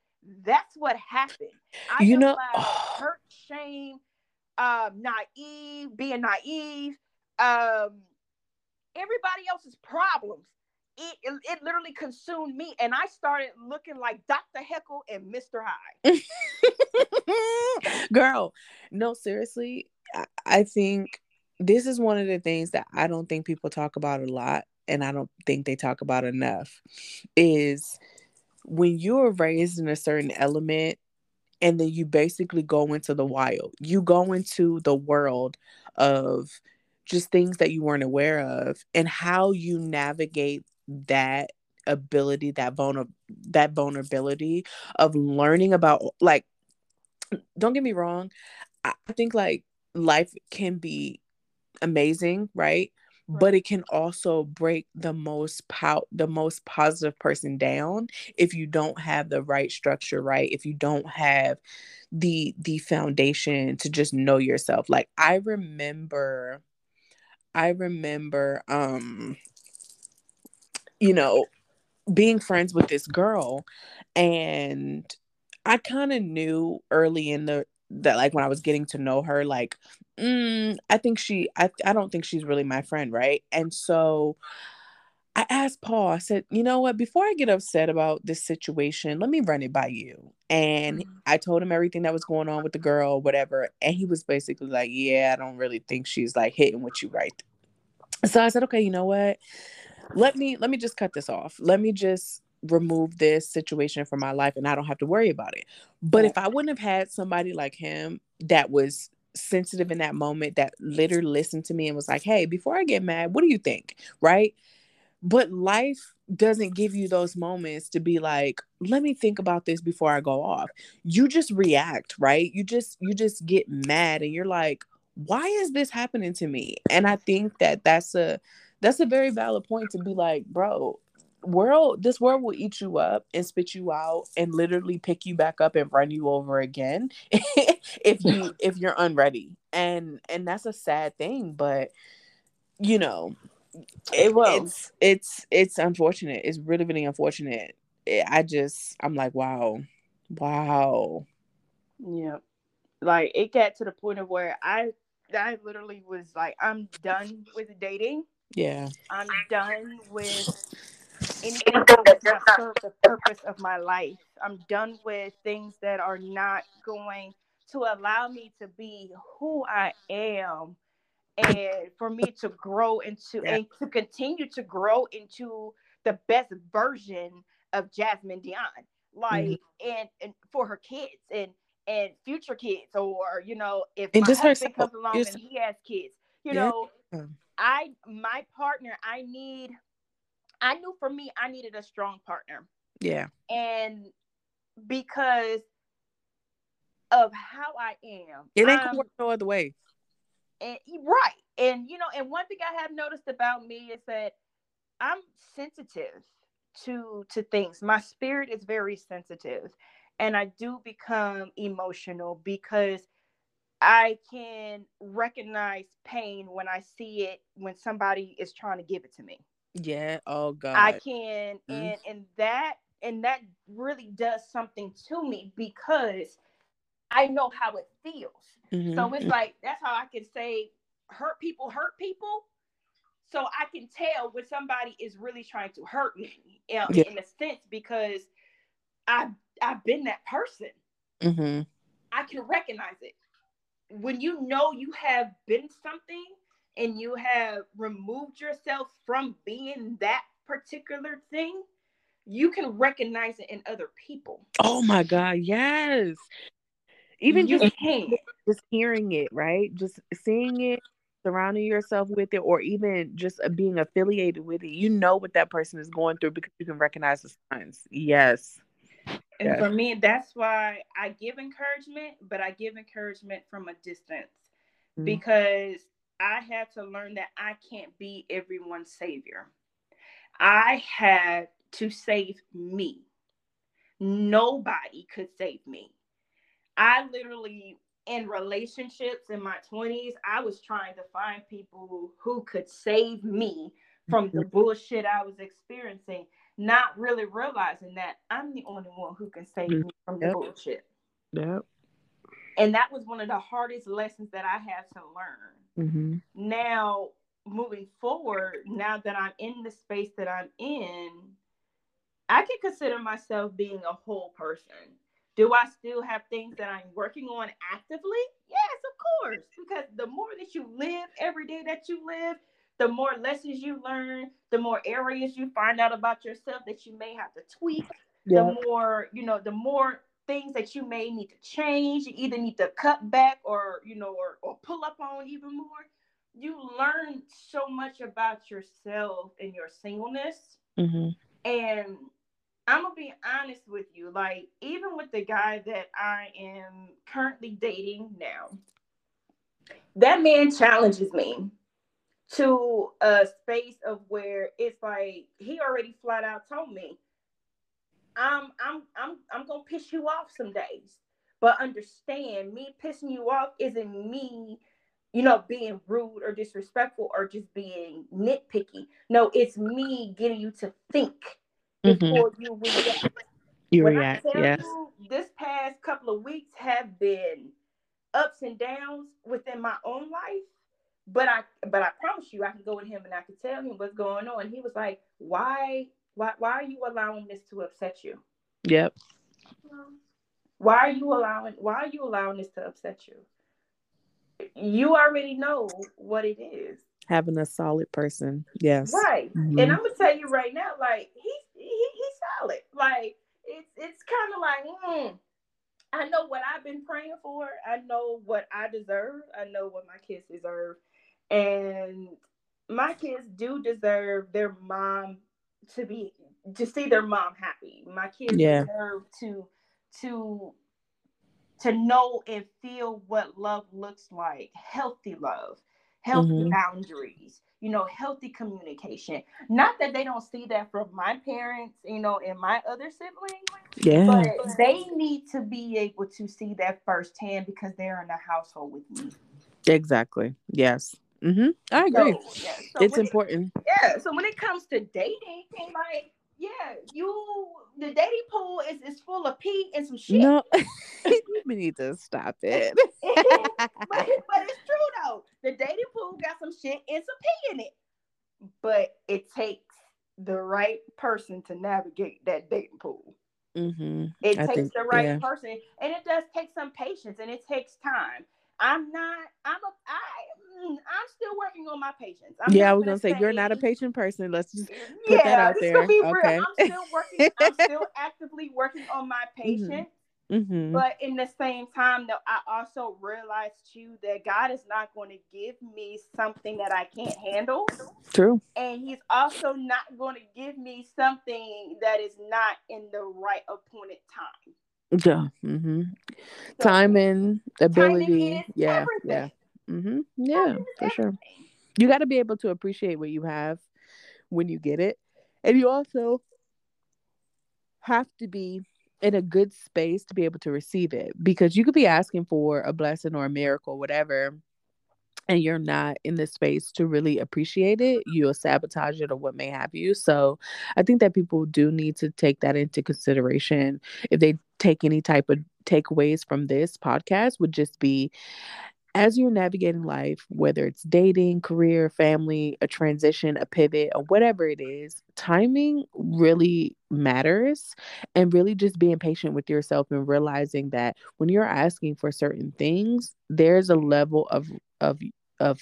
[SPEAKER 2] that's what happened. I
[SPEAKER 1] you know,
[SPEAKER 2] hurt, shame, um, naive, being naive, um, everybody else's problems it, it, it, literally consumed me and I started looking like Dr. Jekyll and Mr. Hyde.
[SPEAKER 1] Girl, no, seriously, I, I think this is one of the things that I don't think people talk about a lot and I don't think they talk about enough is when you're raised in a certain element and then you basically go into the wild. You go into the world of just things that you weren't aware of and how you navigate that ability that vulner that vulnerability of learning about like don't get me wrong i think like life can be amazing right? But it can also break the most pow- the most positive person down if you don't have the right structure right? If you don't have the the foundation to just know yourself. Like i remember i remember um you know, being friends with this girl and I kind of knew early in the that like when I was getting to know her like mm, I think she I I don't think she's really my friend, right? And so I asked Paul, I said, you know what, before I get upset about this situation, let me run it by you. And mm-hmm. I told him everything that was going on with the girl, whatever. And he was basically like, yeah, I don't really think she's like hitting with you right. So I said, okay, you know what? Let me let me just cut this off. Let me just remove this situation from my life and I don't have to worry about it. But if I wouldn't have had somebody like him that was sensitive in that moment that literally listened to me and was like, "Hey, before I get mad, what do you think?" right? But life doesn't give you those moments to be like, "Let me think about this before I go off." You just react, right? You just you just get mad and you're like, "Why is this happening to me?" And I think that that's a that's a very valid point to be like, bro, world this world will eat you up and spit you out and literally pick you back up and run you over again if you if you're unready. And and that's a sad thing but you know it will. It's it's it's unfortunate. It's really really unfortunate. I just i'm like wow. Wow.
[SPEAKER 2] Yeah like it got to the point of where i i literally was like i'm done with dating
[SPEAKER 1] yeah
[SPEAKER 2] i'm done with anything that does not serve the purpose of my life. I'm done with things that are not going to allow me to be who I am and for me to grow into yeah. and to continue to grow into the best version of Jasmine Dion. Like mm-hmm. and, and for her kids and and future kids or you know if and my husband comes along and he has kids you yeah. know Mm. i my partner i need I knew for me, I needed a strong partner.
[SPEAKER 1] Yeah.
[SPEAKER 2] And because of how I am,
[SPEAKER 1] it ain't gonna work no other way.
[SPEAKER 2] And right, and you know, and one thing I have noticed about me is that I'm sensitive to to things. My spirit is very sensitive, and I do become emotional because I can recognize pain when I see it when somebody is trying to give it to me.
[SPEAKER 1] Yeah. Oh God.
[SPEAKER 2] I can, mm-hmm. and and that and that really does something to me because I know how it feels. Mm-hmm. So it's like that's how I can say hurt people hurt people. So I can tell when somebody is really trying to hurt me yeah. in a sense because I've I've been that person.
[SPEAKER 1] Mm-hmm.
[SPEAKER 2] I can recognize it. When you know you have been something and you have removed yourself from being that particular thing, you can recognize it in other people.
[SPEAKER 1] Oh my God, yes. Even you just, can. just hearing it, right? Just seeing it, surrounding yourself with it, or even just uh, being affiliated with it, you know what that person is going through because you can recognize the signs. Yes.
[SPEAKER 2] And yes. for me, that's why I give encouragement, but I give encouragement from a distance mm-hmm. because I had to learn that I can't be everyone's savior. I had to save me. Nobody could save me. I literally, in relationships in my 20s, I was trying to find people who could save me from the mm-hmm. bullshit I was experiencing, not really realizing that I'm the only one who can save me from the bullshit.
[SPEAKER 1] Yep.
[SPEAKER 2] And that was one of the hardest lessons that I had to learn
[SPEAKER 1] Mm-hmm.
[SPEAKER 2] Now, moving forward, now that I'm in the space that I'm in, I can consider myself being a whole person. Do I still have things that I'm working on actively? Yes, of course. Because the more that you live every day that you live, the more lessons you learn, the more areas you find out about yourself that you may have to tweak, yeah. the more, you know, the more things that you may need to change you either need to cut back or you know or, or pull up on even more you learn so much about yourself and your singleness
[SPEAKER 1] mm-hmm.
[SPEAKER 2] and i'm gonna be honest with you like even with the guy that i am currently dating now that man challenges me to a space of where it's like he already flat out told me I'm I'm I'm I'm gonna piss you off some days. But understand, me pissing you off isn't me, you know, being rude or disrespectful or just being nitpicky. No, it's me getting you to think mm-hmm. before you react.
[SPEAKER 1] You when react, yes. You,
[SPEAKER 2] this past couple of weeks have been ups and downs within my own life. But I but I promise you I can go to him and I can tell him what's going on. He was like, Why why why are you allowing this to upset you?
[SPEAKER 1] Yep.
[SPEAKER 2] Why are you allowing why are you allowing this to upset you? You already know what it is.
[SPEAKER 1] Having a solid person. Yes.
[SPEAKER 2] Right. Mm-hmm. And I'm gonna tell you right now, like he's he, he's solid. Like it's it's kind of like mm, I know what I've been praying for. I know what I deserve. I know what my kids deserve. And my kids do deserve their mom to be to see their mom happy. My kids yeah. deserve to to to know and feel what love looks like, healthy love. healthy mm-hmm. boundaries, you know, healthy communication. Not that they don't see that from my parents, you know, and my other siblings. Yeah. But they need to be able to see that firsthand because they're in a household with me.
[SPEAKER 1] Exactly. Yes. Mm-hmm. I agree. So, yeah. so it's important.
[SPEAKER 2] It, yeah. So when it comes to dating, like, yeah, you the dating pool is, is full of pee and some shit. No,
[SPEAKER 1] we need to stop it.
[SPEAKER 2] but, but it's true though. The dating pool got some shit and some pee in it. But it takes the right person to navigate that dating pool. Mm-hmm. It I takes think, the right yeah. person, and it does take some patience, and it takes time. I'm not. I'm a. I. Mm, I'm still working on my patience. I'm
[SPEAKER 1] yeah, I was gonna say, say, you're not a patient person. Let's just put yeah, that out there.
[SPEAKER 2] okay. Real. I'm still working. I'm still actively working on my mm-hmm. patience. Mm-hmm. But in the same time, though, I also realized too that God is not going to give me something that I can't handle.
[SPEAKER 1] True.
[SPEAKER 2] And He's also not going to give me something that is not in the right appointed time.
[SPEAKER 1] Yeah. Mm-hmm. So, Timing, ability. Yeah. Everything. Yeah. Mm-hmm. Yeah, for sure. You got to be able to appreciate what you have when you get it. And you also have to be in a good space to be able to receive it because you could be asking for a blessing or a miracle, whatever, and you're not in the space to really appreciate it, you'll sabotage it or what may have you. So I think that people do need to take that into consideration if they take any type of takeaways from this podcast would just be as you're navigating life, whether it's dating, career, family, a transition, a pivot, or whatever it is, timing really matters. And really just being patient with yourself and realizing that when you're asking for certain things, there's a level of of of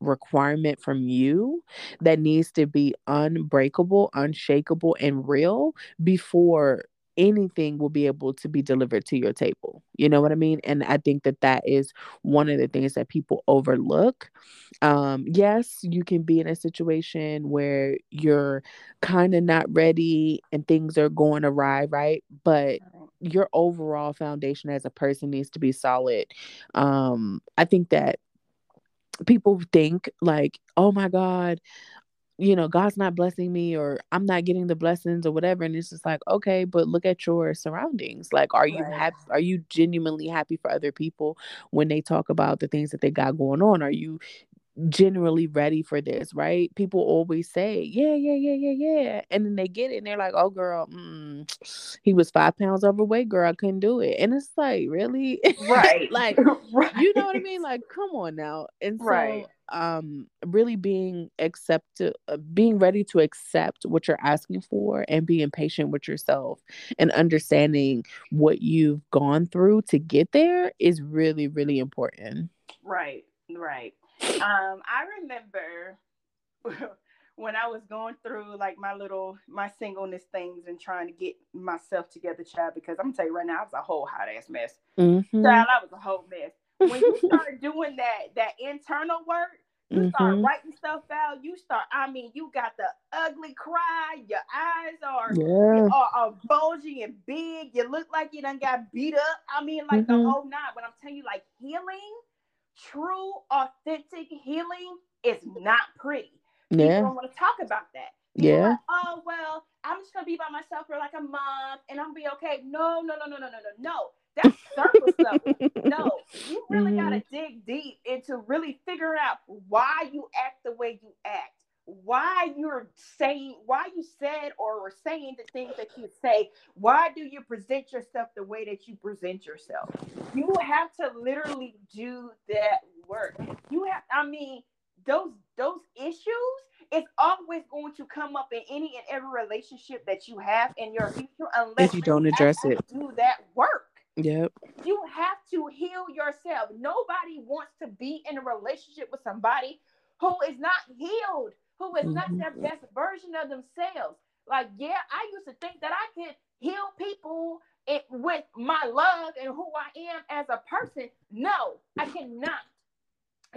[SPEAKER 1] requirement from you that needs to be unbreakable, unshakable, and real before anything will be able to be delivered to your table. You know what I mean? And I think that that is one of the things that people overlook. Um, yes, you can be in a situation where you're kind of not ready and things are going awry, right? But your overall foundation as a person needs to be solid. Um, I think that people think like, oh my God, you know, God's not blessing me or I'm not getting the blessings or whatever. And it's just like, okay, but look at your surroundings. Like, are you right. happy? Are you genuinely happy for other people when they talk about the things that they got going on? Are you generally ready for this, right? People always say, yeah, yeah, yeah, yeah, yeah. And then they get it and they're like, oh, girl, mm, he was five pounds overweight, girl, I couldn't do it. And it's like, really?
[SPEAKER 2] Right.
[SPEAKER 1] like, right. you know what I mean? Like, come on now. And so, right. um, really being accept, uh, being ready to accept what you're asking for and being patient with yourself and understanding what you've gone through to get there is really, really important.
[SPEAKER 2] Right. Right. Um, I remember when I was going through like my little my singleness things and trying to get myself together, child. Because I'm gonna tell you right now, I was a whole hot ass mess. Mm-hmm. Child, I was a whole mess. When you start doing that that internal work, you mm-hmm. start writing stuff out. You start. I mean, you got the ugly cry. Your eyes are yeah. are, are bulgy and big. You look like you done got beat up. I mean, like mm-hmm. the whole night. But I'm telling you, like healing true, authentic healing is not pretty. People yeah. don't want to talk about that. People yeah. Like, oh well, I'm just gonna be by myself for like a month and I'm gonna be okay. No, no, no, no, no, no, no, no. That's surface level. No, you really mm-hmm. gotta dig deep into really figuring out why you act the way you act why you're saying why you said or were saying the things that you say why do you present yourself the way that you present yourself you have to literally do that work you have i mean those those issues it's always going to come up in any and every relationship that you have in your future unless
[SPEAKER 1] if you don't address it
[SPEAKER 2] do that work
[SPEAKER 1] Yep.
[SPEAKER 2] You have to heal yourself. Nobody wants to be in a relationship with somebody who is not healed who is not their mm-hmm. best version of themselves. Like, yeah, I used to think that I could heal people it, with my love and who I am as a person. No, I cannot.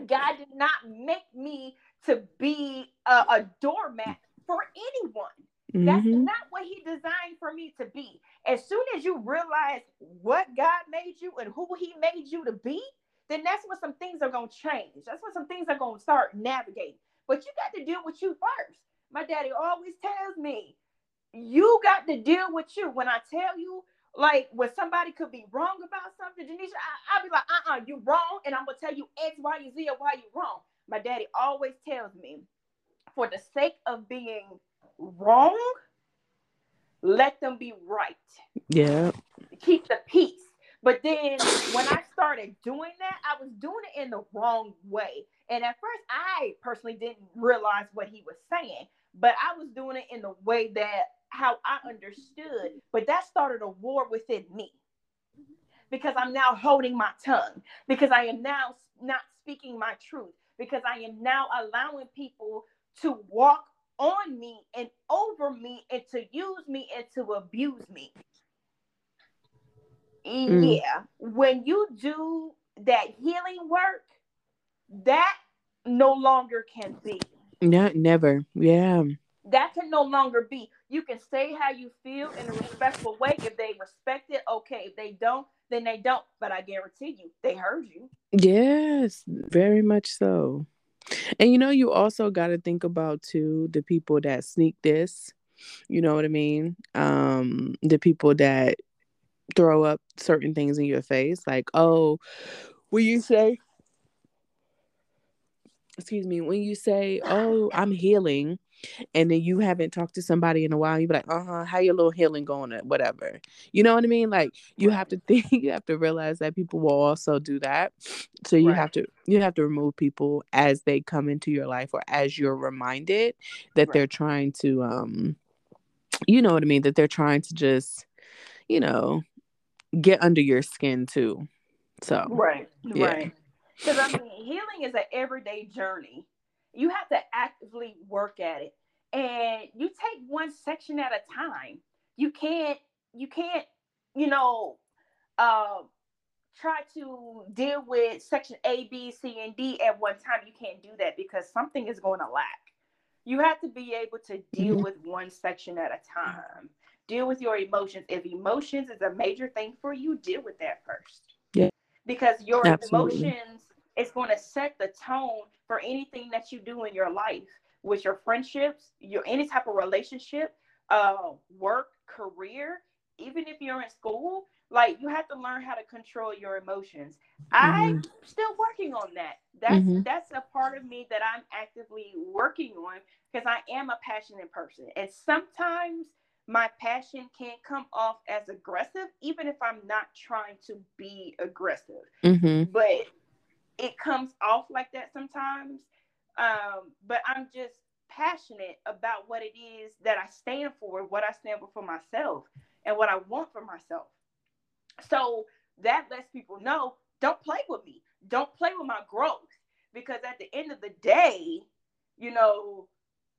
[SPEAKER 2] God did not make me to be a, a doormat for anyone. Mm-hmm. That's not what He designed for me to be. As soon as you realize what God made you and who He made you to be, then that's when some things are gonna change. That's when some things are gonna start navigating. But you got to deal with you first. My daddy always tells me, you got to deal with you. When I tell you, like when somebody could be wrong about something, Jainishia, I, will be like, uh-uh, you wrong, and I'm gonna tell you X, Y, and Z of why you wrong. My daddy always tells me, for the sake of being wrong, let them be right.
[SPEAKER 1] Yeah.
[SPEAKER 2] Keep the peace. But then when I started doing that, I was doing it in the wrong way. And at first, I personally didn't realize what he was saying, but I was doing it in the way that how I understood. But that started a war within me because I'm now holding my tongue, because I am now not speaking my truth, because I am now allowing people to walk on me and over me and to use me and to abuse me. Mm. Yeah, when you do that healing work, that no longer can be.
[SPEAKER 1] No, never. Yeah.
[SPEAKER 2] That can no longer be. You can say how you feel in a respectful way. If they respect it, okay. If they don't, then they don't. But I guarantee you, they heard you.
[SPEAKER 1] Yes, very much so. And you know, you also got to think about too the people that sneak this. You know what I mean? Um, the people that throw up certain things in your face, like, oh, will you say, excuse me, when you say, oh, I'm healing, and then you haven't talked to somebody in a while, you be like, uh huh, how your little healing going at whatever. You know what I mean? Like you right. have to think, you have to realize that people will also do that. So you right. have to you have to remove people as they come into your life or as you're reminded that right. they're trying to um you know what I mean, that they're trying to just, you know, get under your skin too. So
[SPEAKER 2] right, yeah. right. Because I mean, healing is an everyday journey. You have to actively work at it. And you take one section at a time. You can't you can't you know uh, try to deal with section a b c and d at one time. You can't do that because something is going to lack. You have to be able to deal mm-hmm. with one section at a time. Deal with your emotions. If emotions is a major thing for you deal with that first because your Absolutely. emotions is going to set the tone for anything that you do in your life with your friendships, your any type of relationship, uh, work, career, even if you're in school, like you have to learn how to control your emotions. Mm-hmm. I'm still working on that. That's mm-hmm. that's a part of me that I'm actively working on because I am a passionate person. And sometimes my passion can come off as aggressive, even if I'm not trying to be aggressive.
[SPEAKER 1] Mm-hmm.
[SPEAKER 2] But it comes off like that sometimes. Um, but I'm just passionate about what it is that I stand for, what I stand for for myself, and what I want for myself. So that lets people know don't play with me, don't play with my growth, because at the end of the day, you know,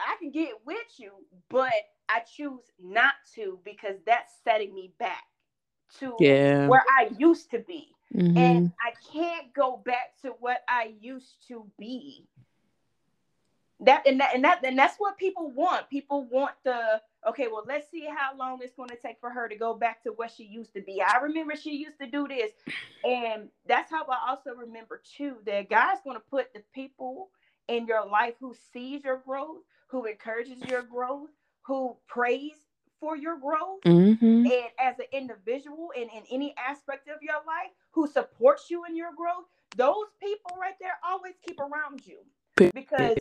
[SPEAKER 2] I can get with you, but I choose not to because that's setting me back to yeah. where I used to be. Mm-hmm. And I can't go back to what I used to be. That and that and that and that's what people want. People want the okay, well, let's see how long it's going to take for her to go back to what she used to be. I remember she used to do this. And that's how I also remember too that God's going to put the people in your life who sees your growth, who encourages your growth, who prays for your growth
[SPEAKER 1] mm-hmm.
[SPEAKER 2] and as an individual and in any aspect of your life who supports you in your growth those people right there always keep around you because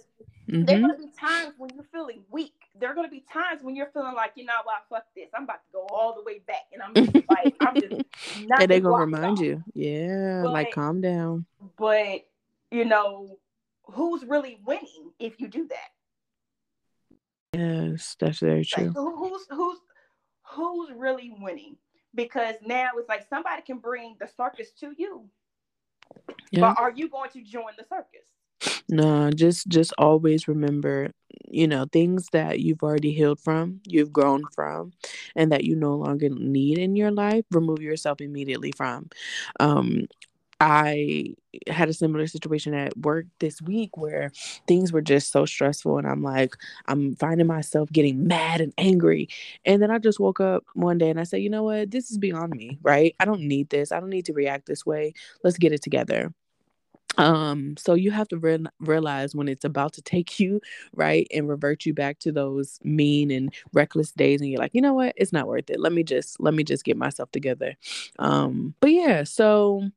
[SPEAKER 2] mm-hmm. there are going to be times when you're feeling weak. There are going to be times when you're feeling like you know what? Fuck this. I'm about to go all the way back and i'm just like i'm just not
[SPEAKER 1] and they're going to remind you. Yeah but, like calm down.
[SPEAKER 2] but you know who's really winning if you do that
[SPEAKER 1] Yes, that's very true.
[SPEAKER 2] Like, who's who's who's really winning? Because now it's like somebody can bring the circus to you, yeah. but are you going to join the circus?
[SPEAKER 1] No, just just always remember, you know, things that you've already healed from, you've grown from, and that you no longer need in your life. Remove yourself immediately from. Um, I had a similar situation at work this week where things were just so stressful and I'm like I'm finding myself getting mad and angry. And then I just woke up one day and I said you know what? This is beyond me right? I don't need this. I don't need to react this way. Let's get it together. Um so you have to re- realize when it's about to take you right and revert you back to those mean and reckless days and you're like you know what? It's not worth it. Let me just let me just get myself together. Um but yeah so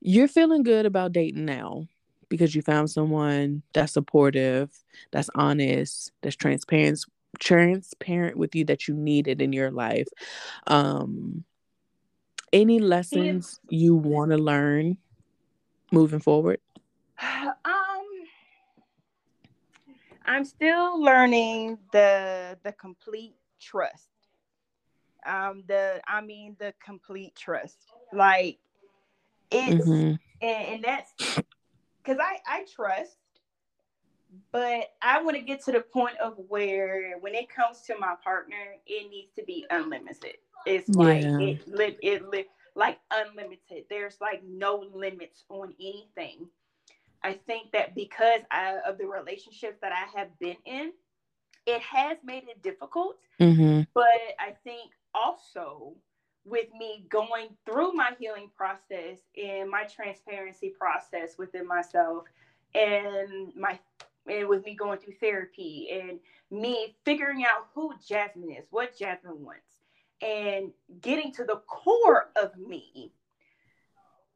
[SPEAKER 1] you're feeling good about dating now because you found someone that's supportive that's honest that's transparent transparent with you that you needed in your life um any lessons you want to learn moving forward?
[SPEAKER 2] Um, I'm still learning the the complete trust. Um, the I mean the complete trust. Like it's mm-hmm. and, and that's because I I trust, but I want to get to the point of where when it comes to my partner, it needs to be unlimited. It's like yeah. it it, it like unlimited. There's like no limits on anything. I think that because I, of the relationships that I have been in, it has made it difficult. Mm-hmm. But I think also with me going through my healing process and my transparency process within myself and my and with me going through therapy and me figuring out who Jasmine is, what Jasmine wants, and getting to the core of me,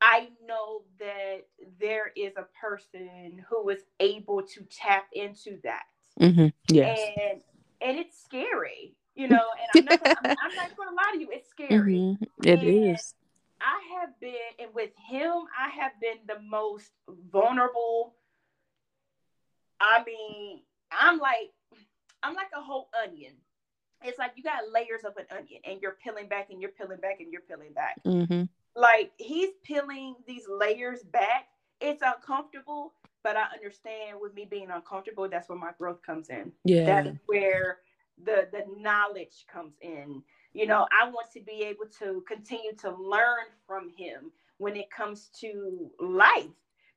[SPEAKER 2] I know that there is a person who is able to tap into that. Mm-hmm. Yes. And and it's scary, you know. And I'm not, gonna, I'm, not going to lie to you, it's scary.
[SPEAKER 1] Mm-hmm. It and is.
[SPEAKER 2] I have been, and with him, I have been the most vulnerable. I mean, I'm like, I'm like a whole onion it's like you got layers of an onion and you're peeling back and you're peeling back and you're peeling back. Mm-hmm. Like he's peeling these layers back. It's uncomfortable, but I understand with me being uncomfortable, that's where my growth comes in. Yeah. That's where the the knowledge comes in. You know, I want to be able to continue to learn from him when it comes to life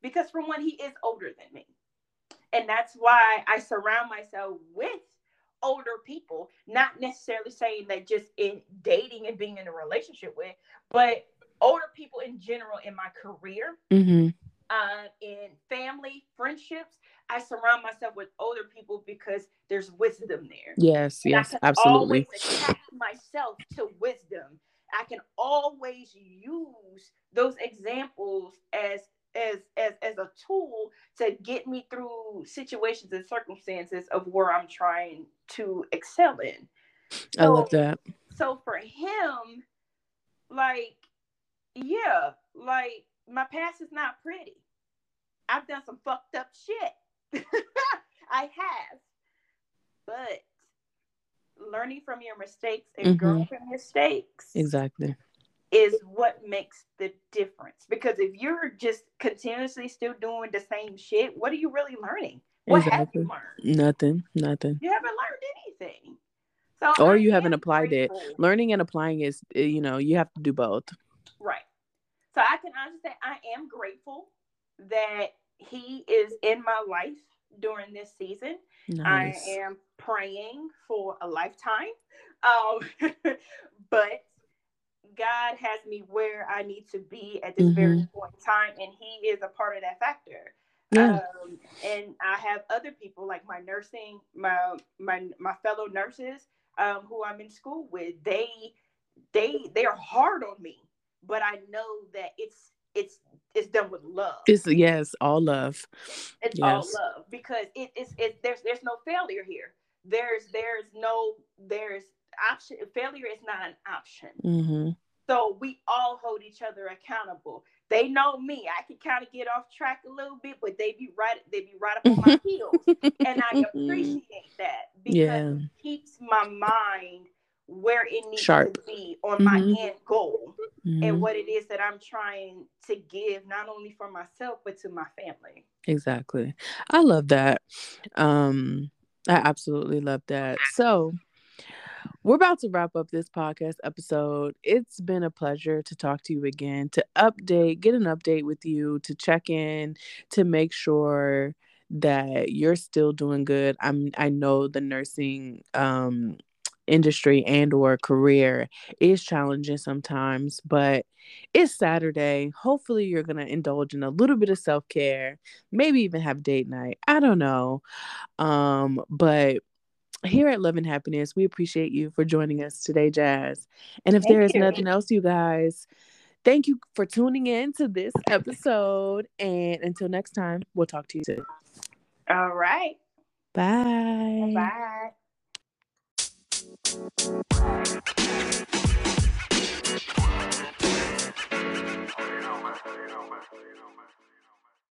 [SPEAKER 2] because for one he is older than me. And that's why I surround myself with older people, not necessarily saying that just in dating and being in a relationship with, but older people in general in my career, mm-hmm. uh, in family, friendships. I surround myself with older people because there's wisdom there.
[SPEAKER 1] Yes, and yes, absolutely.
[SPEAKER 2] attach myself to wisdom. I can always use those examples as as as as a tool to get me through situations and circumstances of where I'm trying to excel in.
[SPEAKER 1] So, I love that.
[SPEAKER 2] So for him, like, yeah, like my past is not pretty. I've done some fucked up shit. I have. But learning from your mistakes and mm-hmm. growing from mistakes.
[SPEAKER 1] Exactly
[SPEAKER 2] is what makes the difference. Because if you're just continuously still doing the same shit, what are you really learning? What exactly. have you
[SPEAKER 1] learned? Nothing. Nothing.
[SPEAKER 2] You haven't learned anything. So
[SPEAKER 1] or I you haven't applied grateful. it. Learning and applying is, eh, you know, you have to do both.
[SPEAKER 2] Right. So I can honestly say I am grateful that he is in my life during this season. Nice. I am praying for a lifetime. Um, but God has me where I need to be at this mm-hmm. very point in time, and He is a part of that factor. Yeah. Um, and I have other people like my nursing, my my my fellow nurses um, who I'm in school with. They they they are hard on me, but I know that it's it's it's done with love.
[SPEAKER 1] It's yes, all love.
[SPEAKER 2] It's yes. all love because it's it there's there's no failure here. There's there's no there's option. Failure is not an option. Mm-hmm. So we all hold each other accountable. They know me. I can kind of get off track a little bit, but they be right. They be right up on my heels, and I appreciate that because yeah. it keeps my mind where it needs Sharp. to be on mm-hmm. my end goal mm-hmm. and what it is that I'm trying to give, not only for myself but to my family.
[SPEAKER 1] Exactly. I love that. Um, I absolutely love that. So we're about to wrap up this podcast episode. It's been a pleasure to talk to you again, to update, get an update with you, to check in, to make sure that you're still doing good. I'm I know the nursing um industry and or career is challenging sometimes but it's saturday. Hopefully you're going to indulge in a little bit of self-care maybe even have date night. I don't know. Um but here at love and happiness we appreciate you for joining us today jazz. And if
[SPEAKER 2] Thank
[SPEAKER 1] there is
[SPEAKER 2] you.
[SPEAKER 1] nothing else you guys thank you for tuning in to this episode. And until next time we'll talk to you soon.
[SPEAKER 2] All right.
[SPEAKER 1] bye.
[SPEAKER 2] Bye.
[SPEAKER 3] Man. You